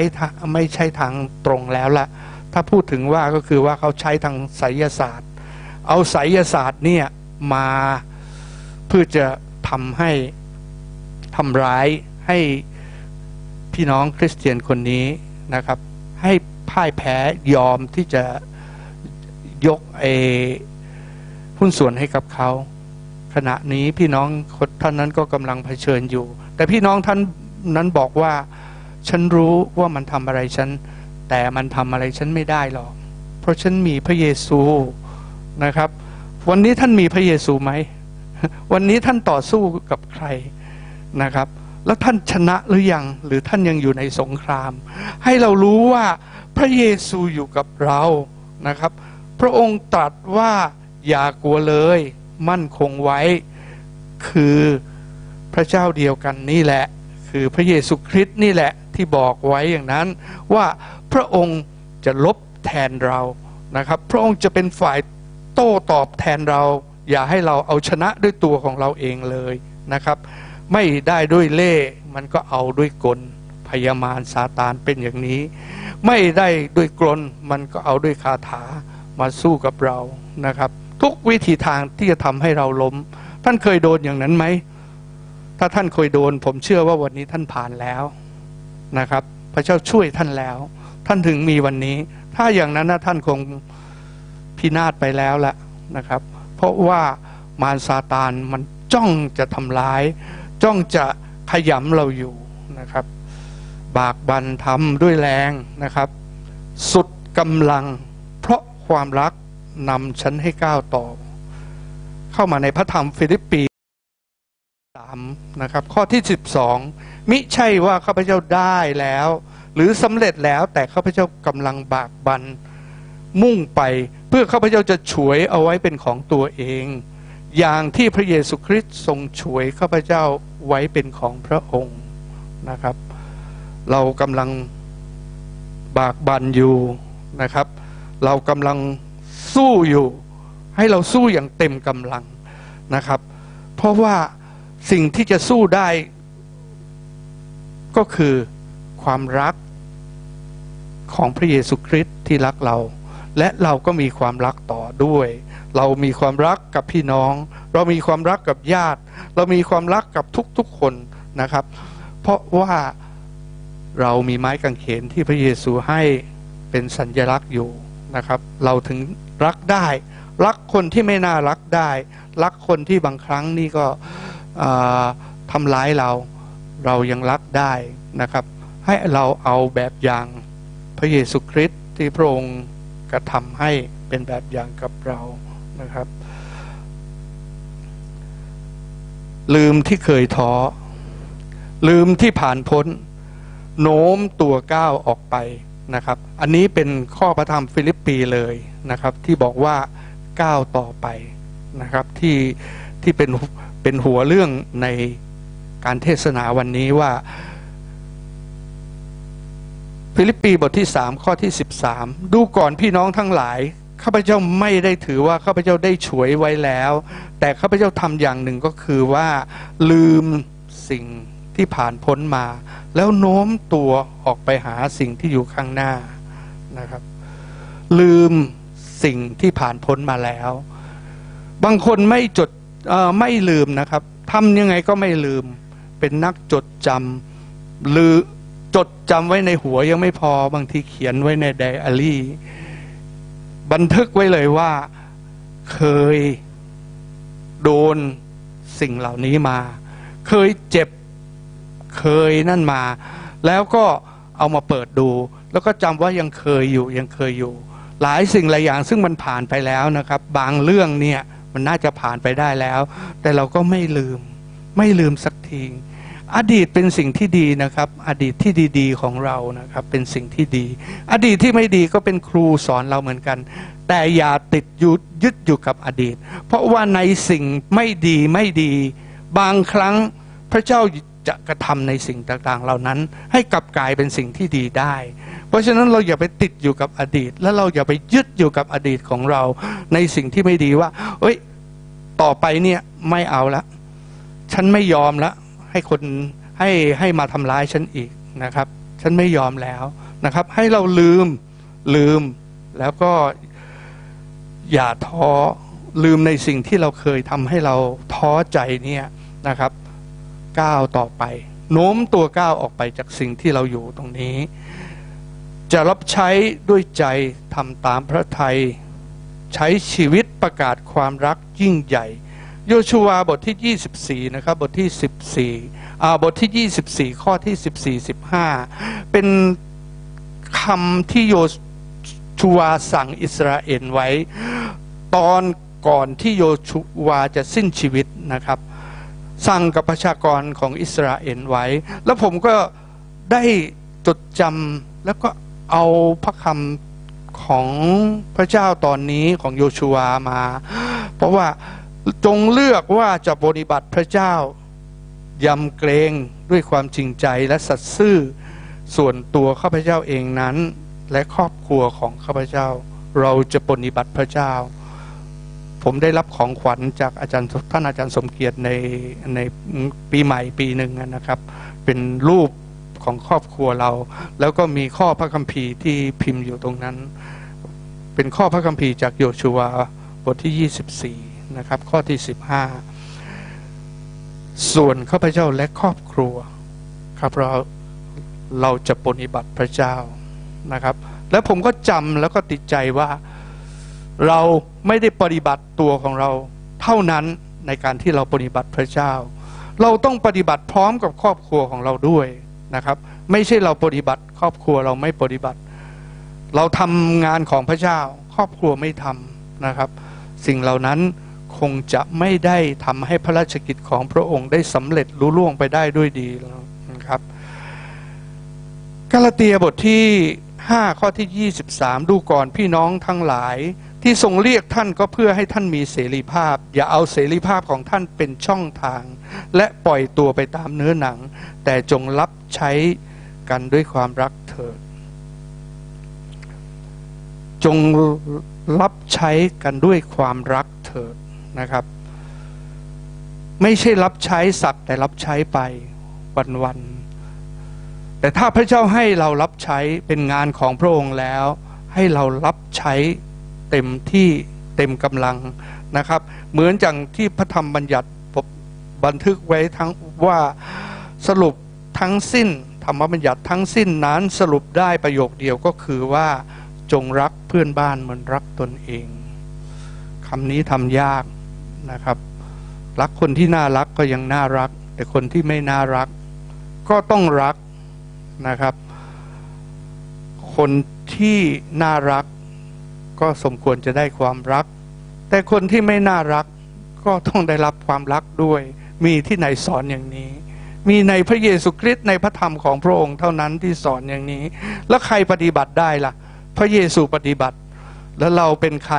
ไม่ใช่ทางตรงแล้วละถ้าพูดถึงว่าก็คือว่าเขาใช้ทางไสยศาสตร์ เอาไสยศาสตร์เนี่ยมาเพื่อจะทำให้ทำร้ายให้พี่น้องคริสเตียนคนนี้นะครับ ให้พ่ายแพ้ยอมที่จะยกเอหุ้นส่วนให้กับเขา ขณะนี้พี่น้องท่านนั้นก็กำลังเผชิญอยู่ แต่พี่น้องท่านนั้นบอกว่า ฉันรู้ว่ามันทำอะไรฉัน แต่มันทำอะไรฉันไม่ได้หรอก เพราะฉันมีพระเยซูนะครับ วันนี้ท่านมีพระเยซูไหม วันนี้ท่านต่อสู้กับใครนะครับ แล้วท่านชนะหรือยัง หรือท่านยังอยู่ในสงคราม ให้เรารู้ว่าพระเยซูอยู่กับเรานะครับ พระองค์ตรัสว่าอย่ากลัวเลย มั่นคงไว้ คือพระเจ้าเดียวกันนี่แหละ คือพระเยซูคริสต์นี่แหละ ที่บอกไว้อย่างนั้น ว่าพระองค์จะลบแทนเรานะครับ พระองค์จะเป็นฝ่ายโต้ตอบแทนเรา อย่าให้เราเอาชนะด้วยตัวของเราเองเลยนะครับ ไม่ได้ด้วยเล่มันก็เอาด้วยกลพยามารซาตานเป็นอย่างนี้ ไม่ได้ด้วยกลมันก็เอาด้วยคาถามาสู้กับเรานะครับ ทุกวิธีทางที่จะทำให้เราล้ม ท่านเคยโดนอย่างนั้นไหมถ้าท่านเคยโดน ผมเชื่อว่าวันนี้ท่านผ่านแล้ว นะครับ พระเจ้าช่วยท่านแล้ว ท่านถึงมีวันนี้ ถ้าอย่างนั้นนะท่านคงพินาศไปแล้วละนะครับ เพราะว่ามารซาตานมันจ้องจะทำร้าย จ้องจะขยำเราอยู่นะครับ บากบันทำด้วยแรงนะครับ สุดกำลัง เพราะความรักนำฉันให้ก้าวต่อ เข้ามาในพระธรรมฟิลิปปีสามนะครับ ข้อที่สิบสอง มิใช่ว่าข้าพเจ้าได้แล้ว หรือสำเร็จแล้วแต่ข้าพเจ้ากำลังบากบันมุ่งไปเพื่อข้าพเจ้าจะฉวยเอาไว้เป็นของตัวเอง อย่างที่พระเยซูคริสต์ทรงฉวยข้าพเจ้าไว้เป็นของพระองค์นะครับ เรากำลังบากบันอยู่นะครับ เรากำลังสู้อยู่ ให้เราสู้อย่างเต็มกำลังนะครับ เพราะว่าสิ่งที่จะสู้ได้ ก็คือความรักของพระเยซูคริสต์ที่รักเรา และเราก็มีความรักต่อด้วย เรามีความรักกับพี่น้อง เรามีความรักกับญาติ เรามีความรักกับทุกๆคนนะครับ เพราะว่าเรามีไม้กางเขนที่พระเยซูให้เป็นสัญลักษณ์อยู่นะครับ เราถึงรักได้ รักคนที่ไม่น่ารักได้ รักคนที่บางครั้งนี่ก็ทำร้ายเรา เรายังรักได้นะครับ ให้เราเอาแบบอย่างพระเยซูคริสต์ที่พระองค์กระทำให้เป็นแบบอย่างกับเรานะครับ ลืมที่เคยท้อ ลืมที่ผ่านพ้น โน้มตัวก้าวออกไปนะครับ อันนี้เป็นข้อพระธรรมฟิลิปปีเลยนะครับ ที่บอกว่าก้าวต่อไปนะครับที่ที่เป็นเป็นหัวเรื่องใน การเทศนาวันนี้ว่า ฟิลิปปีบทที่3ข้อที่13ดูก่อนพี่น้องทั้งหลายข้าพเจ้าไม่ได้ถือว่าข้าพเจ้าได้ฉวยไว้แล้ว แต่ข้าพเจ้าทำอย่างหนึ่งก็คือว่าลืมสิ่งที่ผ่านพ้นมา แล้วโน้มตัวออกไปหาสิ่งที่อยู่ข้างหน้านะครับ ลืมสิ่งที่ผ่านพ้นมาแล้ว บางคนไม่จดไม่ลืมนะครับทำยังไงก็ไม่ลืม เป็นนักจดจำลือจดจำไว้ในหัวยังไม่พอบางทีเขียนไว้ในไดอารี่ บันทึกไว้เลยว่าเคยโดนสิ่งเหล่านี้มา เคยเจ็บเคยนั่นมา แล้วก็เอามาเปิดดู แล้วก็จำว่ายังเคยอยู่ยังเคยอยู่ หลายสิ่งหลายอย่างซึ่งมันผ่านไปแล้วนะครับ บางเรื่องเนี่ยมันน่าจะผ่านไปได้แล้ว แต่เราก็ไม่ลืม ไม่ลืมสักที อดีตเป็นสิ่งที่ดีนะครับ อดีตที่ดีๆของเรานะครับ เป็นสิ่งที่ดี อดีตที่ไม่ดีก็เป็นครูสอนเราเหมือนกัน แต่อย่าติดยุดยึดอยู่กับอดีต เพราะว่าในสิ่งไม่ดีไม่ดี บางครั้งพระเจ้าจะกระทำในสิ่งต่างๆ เหล่านั้น ให้กลับกลายเป็นสิ่งที่ดีได้ เพราะฉะนั้นเราอย่าไปติดอยู่กับอดีต และเราอย่าไปยึดอยู่กับอดีตของเรา ในสิ่งที่ไม่ดีว่า เอ้ย ต่อไปเนี่ยไม่เอาละ ฉันไม่ยอมละให้คนให้ให้มาทำร้ายฉันอีกนะครับ ฉันไม่ยอมแล้วนะครับ ให้เราลืมลืมแล้วก็อย่าท้อลืมในสิ่งที่เราเคยทำให้เราท้อใจเนี่ยนะครับก้าวต่อไป โน้มตัวก้าวออกไปจากสิ่งที่เราอยู่ตรงนี้ จะรับใช้ด้วยใจทำตามพระทัยใช้ชีวิตประกาศความรักยิ่งใหญ่ โยชูวาบทที่ 24 นะครับ บทที่ 14อ่าบทที่ 24 ข้อที่ 14 15 เป็นคำที่โยชูวาสั่งอิสราเอลไว้ ตอนก่อนที่โยชูวาจะสิ้นชีวิตนะครับ สั่งกับประชากรของอิสราเอลไว้ แล้วผมก็ได้จดจำแล้วก็เอาพระคำของพระเจ้าตอนนี้ของโยชูวามา เพราะว่า จงเลือกว่าจะปฏิบัติพระเจ้ายำเกรงด้วยความจริงใจและสัตย์ซื่อส่วนตัวข้าพเจ้าเองนั้น และครอบครัวของข้าพเจ้า เราจะปฏิบัติพระเจ้า ผมได้รับของขวัญจากอาจารย์ท่านอาจารย์สมเกียรติในในปีใหม่ปีหนึ่งนะครับ เป็นรูปของครอบครัวเรา แล้วก็มีข้อพระคัมภีร์ที่พิมพ์อยู่ตรงนั้น เป็นข้อพระคัมภีร์จากโยชูวาบทที่ 24 นะครับ ข้อที่ 15 ส่วนข้าพเจ้าและครอบครัวครับเราเราจะปฏิบัติพระเจ้านะครับ แล้วผมก็จำแล้วก็ติดใจว่าเราไม่ได้ปฏิบัติตัวของเราเท่านั้นในการที่เราปฏิบัติพระเจ้า เราต้องปฏิบัติพร้อมกับครอบครัวของเราด้วยนะครับ ไม่ใช่เราปฏิบัติ ครอบครัวเราไม่ปฏิบัติ เราทำงานของพระเจ้า ครอบครัวไม่ทำนะครับ สิ่งเหล่านั้น คงจะไม่ได้ทำให้พระราชกิจของพระองค์ได้สำเร็จลุล่วงไปได้ด้วยดีแล้วนะครับกาลาเตียบทที่ 5 ข้อที่ 23 ดูก่อนพี่น้องทั้งหลาย ที่ทรงเรียกท่านก็เพื่อให้ท่านมีเสรีภาพ อย่าเอาเสรีภาพของท่านเป็นช่องทาง และปล่อยตัวไปตามเนื้อหนัง แต่จงรับใช้กันด้วยความรักเถิด จงรับใช้กันด้วยความรักเถิด นะครับ ไม่ใช่รับใช้สักแต่รับใช้ไปวันๆแต่ถ้าพระเจ้าให้เรารับใช้เป็นงานของพระองค์แล้ว ให้เรารับใช้เต็มที่เต็มกำลังนะครับ เหมือนอย่างที่พระธรรมบัญญัติบันทึกไว้ทั้งว่าสรุปทั้งสิ้นธรรมบัญญัติทั้งสิ้นนั้นสรุปได้ประโยคเดียวก็คือว่าจงรักเพื่อนบ้านเหมือนรักตนเองคำนี้ทำยาก นะครับ รักคนที่น่ารักก็ยังน่ารัก แต่คนที่ไม่น่ารัก ก็ต้องรักนะครับ คนที่น่ารัก ก็สมควรจะได้ความรัก แต่คนที่ไม่น่ารัก ก็ต้องได้รับความรักด้วย มีที่ไหนสอนอย่างนี้ มีในพระเยซูคริสต์ในพระธรรมของพระองค์เท่านั้นที่สอนอย่างนี้ แล้วใครปฏิบัติได้ล่ะ พระเยซูปฏิบัติ แล้วเราเป็นใคร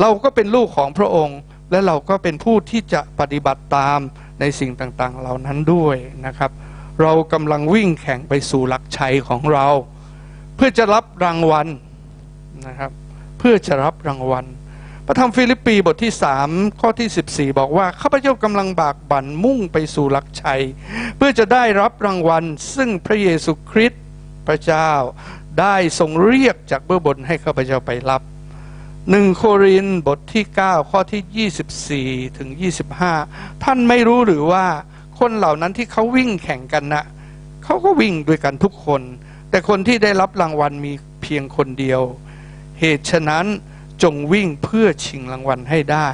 เราก็เป็นลูกของพระองค์ และเราก็เป็นผู้ที่จะปฏิบัติตามในสิ่งต่างๆ เหล่านั้นด้วยนะครับ เรากำลังวิ่งแข่งไปสู่หลักชัยของเรา เพื่อจะรับรางวัลนะครับเพื่อจะรับรางวัล พระธรรมฟิลิปปีบทที่ 3 ข้อที่ 14 บอกว่าข้าพเจ้ากำลังบากบั่นมุ่งไปสู่หลักชัย เพื่อจะได้รับรางวัล ซึ่งพระเยซูคริสต์พระเจ้าได้ทรงเรียกจากเบื้องบนให้ข้าพเจ้าไปรับ หนึ่งโครินบทที่ 9 ข้อที่ 24 ถึง 25 ท่านไม่รู้หรือว่าคนเหล่านั้นที่เขาวิ่งแข่งกันนะเขาก็วิ่งด้วยกันทุกคน แต่คนที่ได้รับรางวัลมีเพียงคนเดียว เหตุฉะนั้นจงวิ่งเพื่อชิงรางวัลให้ได้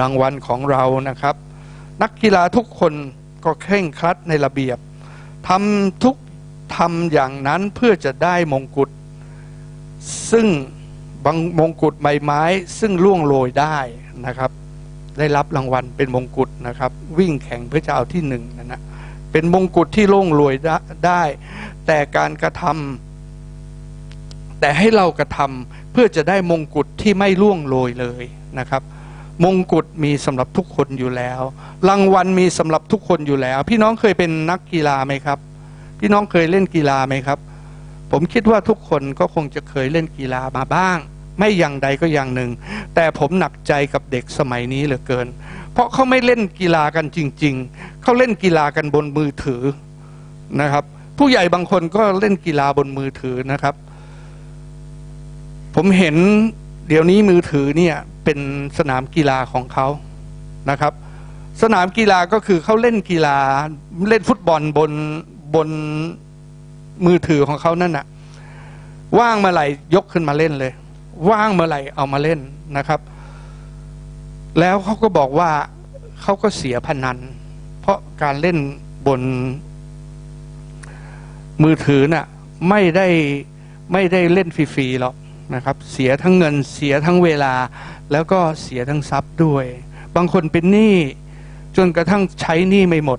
รางวัลของเรานะครับ นักกีฬาทุกคนก็เคร่งครัดในระเบียบทำทุกทำอย่างนั้นเพื่อจะได้มงกุฎซึ่ง บางมงกุฎใบไม้ซึ่งล่วงโรยได้นะครับ ได้รับรางวัลเป็นมงกุฎนะครับ วิ่งแข่งเพื่อจะเอาที่หนึ่งนะนะเป็นมงกุฎที่ล่วงโรยได้ แต่การกระทำแต่ให้เรากระทำเพื่อจะได้มงกุฎที่ไม่ล่วงโรยเลยนะครับมงกุฎมีสำหรับทุกคนอยู่แล้ว รางวัลมีสำหรับทุกคนอยู่แล้ว พี่น้องเคยเป็นนักกีฬาไหมครับ พี่น้องเคยเล่นกีฬาไหมครับ ผมคิดว่าทุกคนก็คงจะเคยเล่นกีฬามาบ้าง ไม่อย่างใดก็อย่างหนึ่ง แต่ผมหนักใจกับเด็กสมัยนี้เหลือเกิน เพราะเขาไม่เล่นกีฬากันจริง ๆ เขาเล่นกีฬากันบนมือถือนะครับ ผู้ใหญ่บางคนก็เล่นกีฬาบนมือถือนะครับ ผมเห็นเดี๋ยวนี้มือถือเนี่ยเป็นสนามกีฬาของเขานะครับ สนามกีฬาก็คือเขาเล่นกีฬาเล่นฟุตบอลบนบนมือถือของเขานั่นน่ะ ว่างมื่อไหร่ยกขึ้นมาเล่นเลย ว่างเมื่อไหร่เอามาเล่นนะครับ แล้วเขาก็บอกว่าเขาก็เสียพนัน เพราะการเล่นบนมือถือน่ะไม่ได้ไม่ได้เล่นฟรีๆหรอกนะครับ เสียทั้งเงินเสียทั้งเวลา แล้วก็เสียทั้งทรัพย์ด้วย บางคนเป็นหนี้จนกระทั่งใช้หนี้ไม่หมด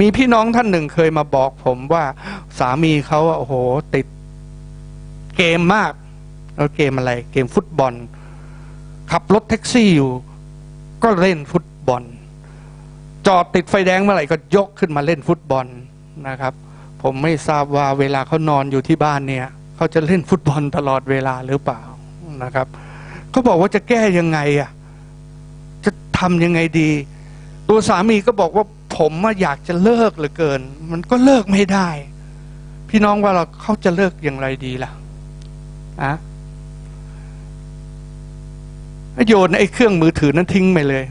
มีพี่น้องท่านหนึ่งเคยมาบอกผมว่าสามีเขาโอ้โหติดเกมมาก แล้วเกมอะไรเกมฟุตบอล ขับรถแท็กซี่อยู่ ก็เล่นฟุตบอล จอดติดไฟแดงเมื่อไหร่ก็ยกขึ้นมาเล่นฟุตบอลนะครับ ผมไม่ทราบว่าเวลาเขานอนอยู่ที่บ้านเนี่ยเขาจะเล่นฟุตบอลตลอดเวลาหรือเปล่านะครับเขาบอกว่าจะแก้ยังไงอะจะทำยังไงดี ตัวสามีก็บอกว่าผมอยากจะเลิกเหลือเกิน มันก็เลิกไม่ได้ พี่น้องว่าเราเขาจะเลิกอย่างไรดีล่ะอะ โยนไอ้เครื่องมือถือนั้นทิ้งไปเลย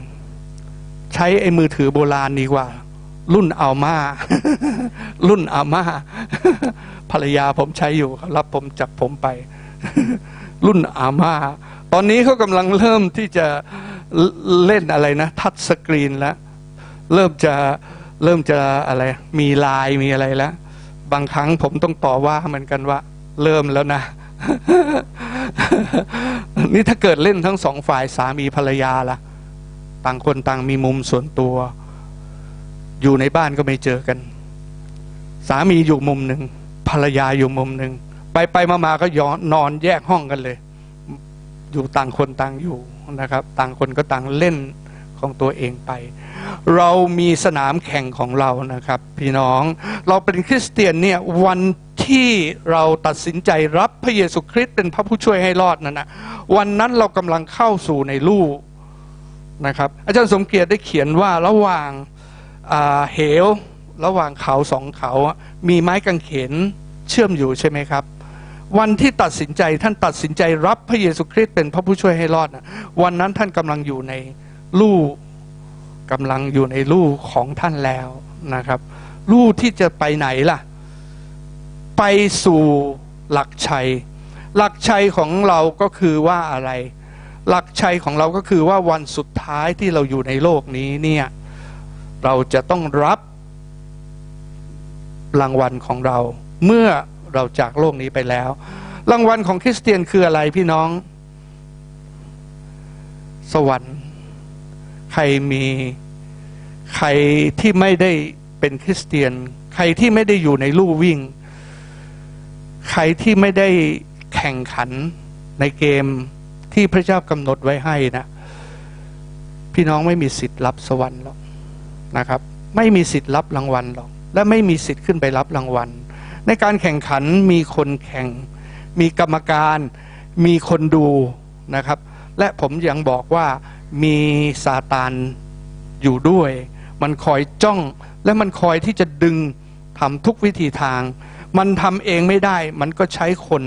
ใช้ไอ้มือถือโบราณดีกว่า รุ่นอัลมารุ่นอัลมาภรรยาผมใช้อยู่รับผมจับผมไป รุ่นอาม่าตอนนี้เขากำลังเริ่มที่จะเล่นอะไรนะ ทัชสกรีนแล้ว เริ่มจะเริ่มจะอะไร มีลายมีอะไรแล้ว บางครั้งผมต้องต่อว่าเหมือนกันว่า เริ่มแล้วนะ นี่ถ้าเกิดเล่นทั้งสองฝ่ายสามีภรรยาล่ะ ต่างคนต่างมีมุมส่วนตัว อยู่ในบ้านก็ไม่เจอกัน สามีอยู่มุมหนึ่งภรรยาอยู่มุมหนึ่งไปไปมามาก็ย้อนนอนแยกห้องกันเลย อยู่ต่างคนต่างอยู่นะครับ ต่างคนก็ต่างเล่นของตัวเองไป เรามีสนามแข่งของเรานะครับ พี่น้องเราเป็นคริสเตียนเนี่ยวันที่เราตัดสินใจรับพระเยซูคริสต์เป็นพระผู้ช่วยให้รอดนั่นนะวันนั้นเรากำลังเข้าสู่ในลูกนะครับ อาจารย์สมเกียรติได้เขียนว่าระหว่างเหวระหว่างเขาสองเขา มีไม้กางเขนเชื่อมอยู่ใช่ไหมครับ วันที่ตัดสินใจท่านตัดสินใจรับพระเยซูคริสต์เป็นพระผู้ช่วยให้รอดนะวันนั้นท่านกำลังอยู่ในลู่ กำลังอยู่ในลู่ของท่านแล้วนะครับ ลู่ที่จะไปไหนล่ะ ไปสู่หลักชัย หลักชัยของเราก็คือว่าอะไร หลักชัยของเราก็คือว่าวันสุดท้ายที่เราอยู่ในโลกนี้เนี่ยเราจะต้องรับรางวัลของเรา เมื่อเราจากโลกนี้ไปแล้ว รางวัลของคริสเตียนคืออะไรพี่น้อง สวรรค์ ใครมีใครที่ไม่ได้เป็นคริสเตียน ใครที่ไม่ได้อยู่ในลู่วิ่ง ใครที่ไม่ได้แข่งขันในเกมที่พระเจ้ากำหนดไว้ให้นะ พี่น้องไม่มีสิทธิ์รับสวรรค์หรอกนะครับ ไม่มีสิทธิ์รับรางวัลหรอก และไม่มีสิทธิ์ขึ้นไปรับรางวัล ในการแข่งขันมีคนแข่ง มีกรรมการ มีคนดูนะครับ และผมยังบอกว่า มีซาตานอยู่ด้วย มันคอยจ้องและมันคอยที่จะดึงทำทุกวิธีทาง มันทำเองไม่ได้ มันก็ใช้คน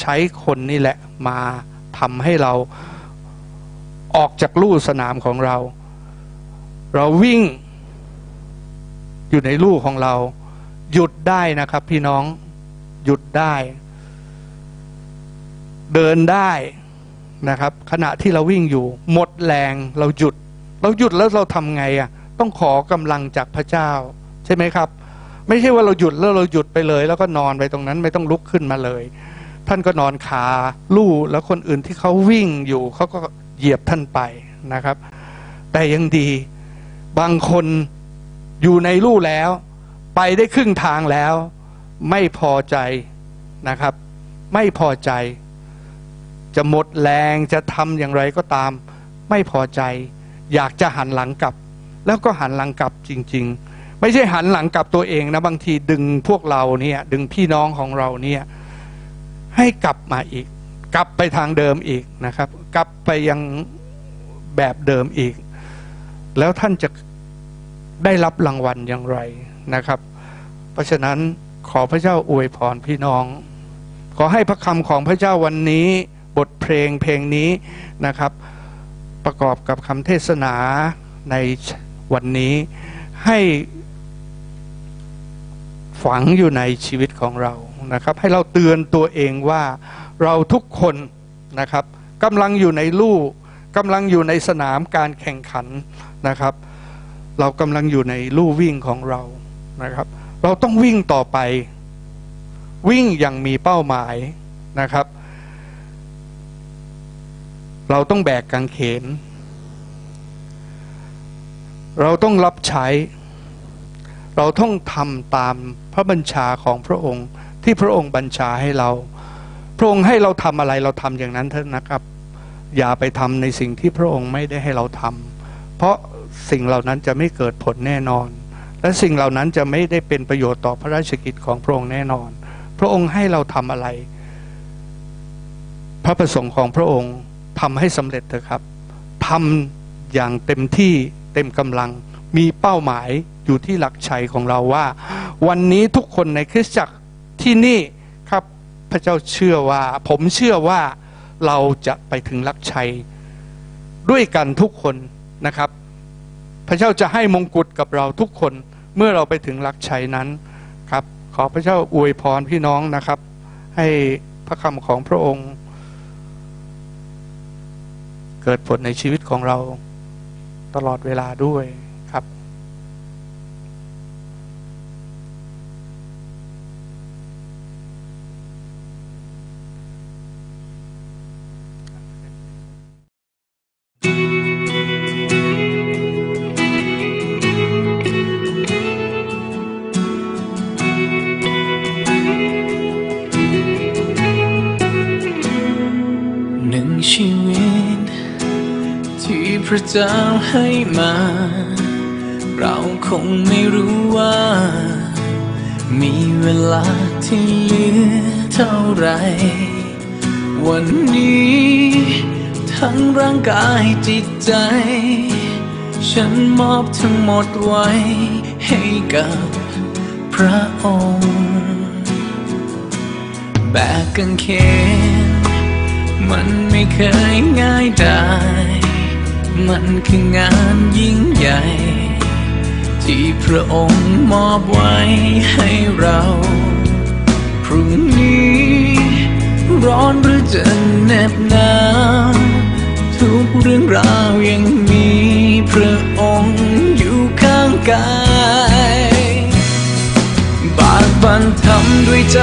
ใช้คนนี่แหละมาทำให้เราออกจากลู่สนามของเรา เราวิ่งอยู่ในลู่ของเรา หยุดได้นะครับพี่น้องหยุดได้ เดินได้ นะครับ ขณะที่เราวิ่งอยู่ หมดแรงเราหยุด เราหยุดแล้วเราทำไงอะต้องขอกำลังจากพระเจ้า ใช่ไหมครับ ไม่ใช่ว่าเราหยุดแล้วเราหยุดไปเลย แล้วก็นอนไปตรงนั้นไม่ต้องลุกขึ้นมาเลย ท่านก็นอนขาลู่แล้วคนอื่นที่เขาวิ่งอยู่เขาก็เหยียบท่านไปนะครับ แต่ยังดีบางคนอยู่ในลู่แล้ว ไปได้ครึ่งทางแล้ว ไม่พอใจนะครับ ไม่พอใจ จะหมดแรงจะทำอย่างไรก็ตาม ไม่พอใจ อยากจะหันหลังกลับ แล้วก็หันหลังกลับจริง ๆ ไม่ใช่หันหลังกลับตัวเองนะ บางทีดึงพวกเราเนี่ยดึงพี่น้องของเราเนี่ยให้กลับมาอีก กลับไปทางเดิมอีกนะครับ กลับไปยังแบบเดิมอีก แล้วท่านจะได้รับรางวัลอย่างไรนะครับ เพราะฉะนั้นขอพระเจ้าอวยพรพี่น้อง ขอให้พระคำของพระเจ้าวันนี้ บทเพลงเพลงนี้นะครับ ประกอบกับคำเทศนาในวันนี้ให้ฝังอยู่ในชีวิตของเรานะครับ ให้เราเตือนตัวเองว่าเราทุกคนนะครับกำลังอยู่ในลู่กำลังอยู่ในสนามการแข่งขันนะครับ เรากำลังอยู่ในลู่วิ่งของเรานะครับ เราต้องวิ่งต่อไป วิ่งอย่างมีเป้าหมายนะครับ เราต้องแบกกางเขน เราต้องรับใช้ เราต้องทำตามพระบัญชาของพระองค์ที่พระองค์บัญชาให้เรา พระองค์ให้เราทำอะไรเราทำอย่างนั้นเถอะนะครับ อย่าไปทำในสิ่งที่พระองค์ไม่ได้ให้เราทำเพราะสิ่งเหล่านั้นจะไม่เกิดผลแน่นอน และสิ่งเหล่านั้นจะไม่ได้เป็นประโยชน์ต่อพระราชกิจของพระองค์แน่นอน พระองค์ให้เราทำอะไร พระประสงค์ของพระองค์ ทำให้สำเร็จเถอะครับทำอย่างเต็มที่เต็มกำลัง มีเป้าหมายอยู่ที่หลักชัยของเราว่า วันนี้ทุกคนในคริสตจักรที่นี่ครับพระเจ้าเชื่อว่า ผมเชื่อว่าเราจะไปถึงหลักชัย ด้วยกันทุกคนนะครับ พระเจ้าจะให้มงกุฎกับเราทุกคนเมื่อเราไปถึงหลักชัยนั้นครับ ขอพระเจ้าอวยพรพี่น้องนะครับ ให้พระคำของพระองค์ เกิดผลในชีวิตของเราตลอดเวลาด้วย
เจ้าให้มา เราคงไม่รู้ว่า มีเวลาที่เหลือเท่าไร วันนี้ ทั้งร่างกายจิตใจ ฉันมอบทั้งหมดไว้ให้กับพระองค์ แบกกางเขนมันไม่เคยง่ายได้ มันคืองานยิ่งใหญ่ ที่พระองค์มอบไว้ให้เรา พรุ่งนี้ ร้อนหรือจะเหน็บหนาวทุกเรื่องราวยังมีพระองค์อยู่ข้างกายบากบันทำด้วยใจ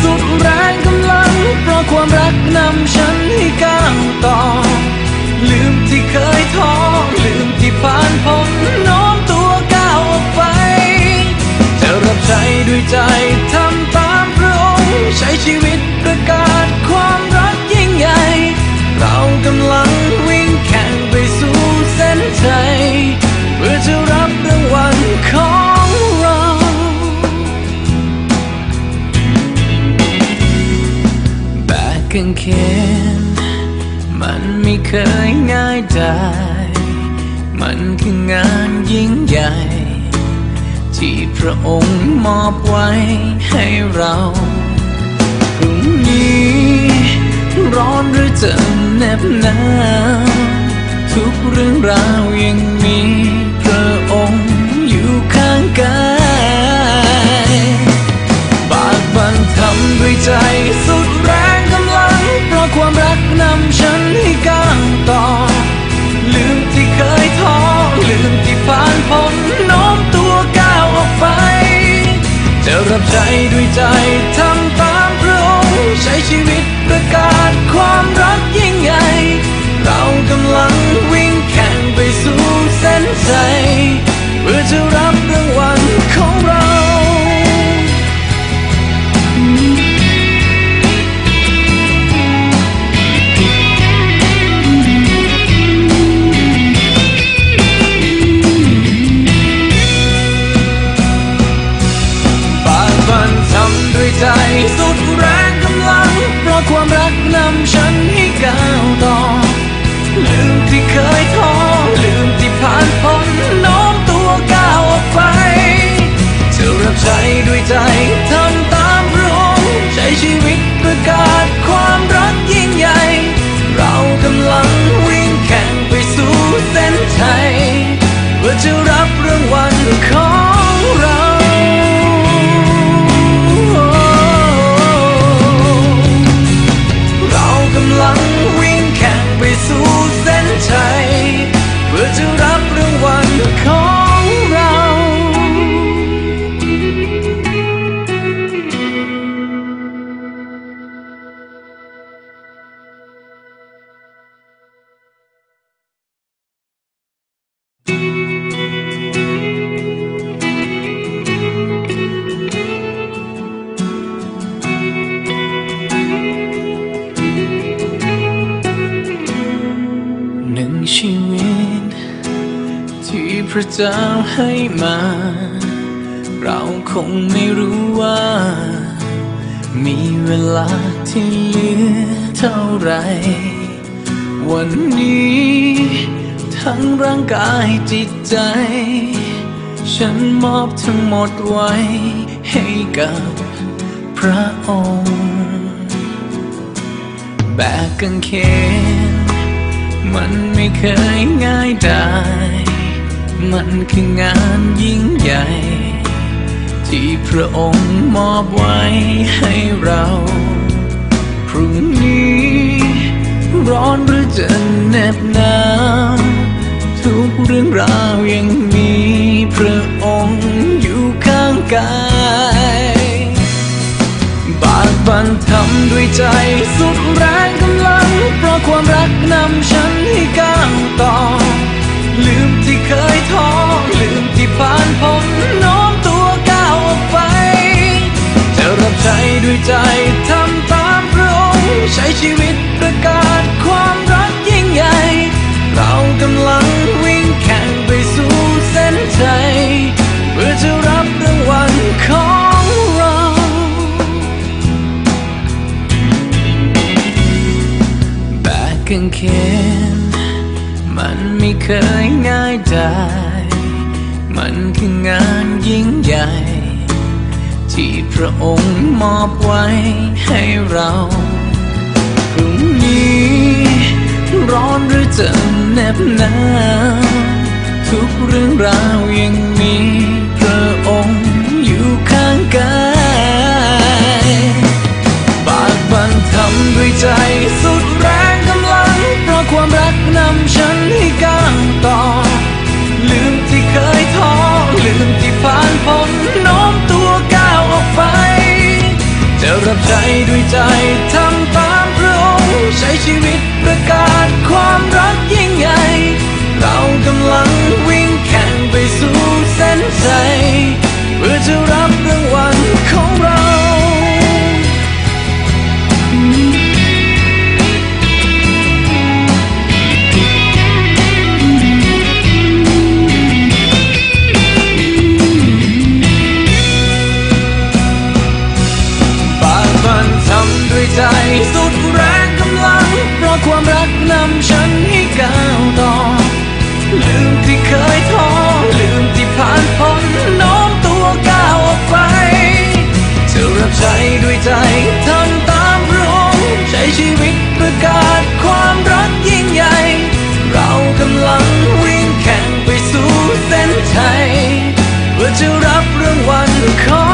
สุดแรงกำลัง เพราะความรักนำฉันให้ก้าวต่อ ลืมที่เคยท้อลืมที่ผ่านพ้นโน้มตัวก้าวออกไป จะรับใช้ด้วยใจทำตามพระองค์ใช้ชีวิตประกาศความรักยิ่งใหญ่ เรากำลังวิ่งแข่งไปสู่เส้นชัยเพื่อจะรับรางวัลของเราแบกกางเขนมันไม่ เคยง่ายได้ มันคืองานยิ่งใหญ่ ที่พระองค์มอบไว้ให้เราพรุ่งนี้ ร้อนหรือจะเหน็บหนาวทุกเรื่องราวยังมีพระองค์อยู่ข้างกายบากบันทำด้วยใจสุดแรง ความรักนำฉันให้ก้าวต่อ ลืมที่เคยท้อลืมที่ผ่านพ้นโน้มตัวก้าวออกไป จะรับใจด้วยใจทำตามพระองค์ใช้ชีวิตประกาศความรักยิ่งใหญ่เรากำลังวิ่งแข่งไปสู่เส้นชัยเพื่อจะรับรางวัล ต่อลืมที่เคยท้อลืมที่ผ่านพ้นโน้มตัวก้าวออกไปจะรับใช้ด้วยใจทำตามระองค์ใช้ชีวิตประกาศความรักยิ่งใหญ่ เรากำลังวิ่งแข่งไปสู่เส้นชัยเพื่อจะรั เจ้าให้มา เราคงไม่รู้ว่า มีเวลาที่เหลือเท่าไร วันนี้ ทั้งร่างกายจิตใจ ฉันมอบทั้งหมดไว้ให้กับพระองค์ แบกกางเขนมันไม่เคยง่ายได้ มันคืองานยิ่งใหญ่ ที่พระองค์มอบไว้ให้เรา พรุ่งนี้ ร้อนหรือจะเหน็บหนาวทุกเรื่องราวยังมีพระองค์อยู่ข้างกาย บากบันทำด้วยใจสุดแรงกำลัง เพราะความรักนำฉันให้ก้าวต่อ ลืมที่เคยท้อลืมที่ผ่านพ้นโน้มตัวก้าวออกไป จะรับใช้ด้วยใจทำตามพระองค์ใช้ชีวิตประกาศความรักยิ่งใหญ่ เรากำลังวิ่งแข่งไปสู่เส้นชัยเพื่อจะรับรางวัลของเราแบกกางเขนมันไม่ เคยง่ายได้ มันคืองานยิ่งใหญ่ ที่พระองค์มอบไว้ให้เราพรุ่งนี้ ร้อนหรือจะเหน็บหนาวทุกเรื่องราวยังมีพระองค์อยู่ข้างกาย บากบันทำด้วยใจสุดแรง ความรักนำฉันให้ก้าวต่อ ลืมที่เคยท้อ ลืมที่ผ่านพ้นโน้มตัวก้าวออกไป จะรับใจด้วยใจ ลืมที่เคยท้อลืมที่ผ่านพ้นน้มตัวก้าวไป เธอรับใจด้วยใจทำตามรองใช้ชีวิตประกาศความรักยิ่งใหญ่ เรากำลังวิ่งแข่งไปสู่เส้นชัยเพื่อจะรับรางวัลของ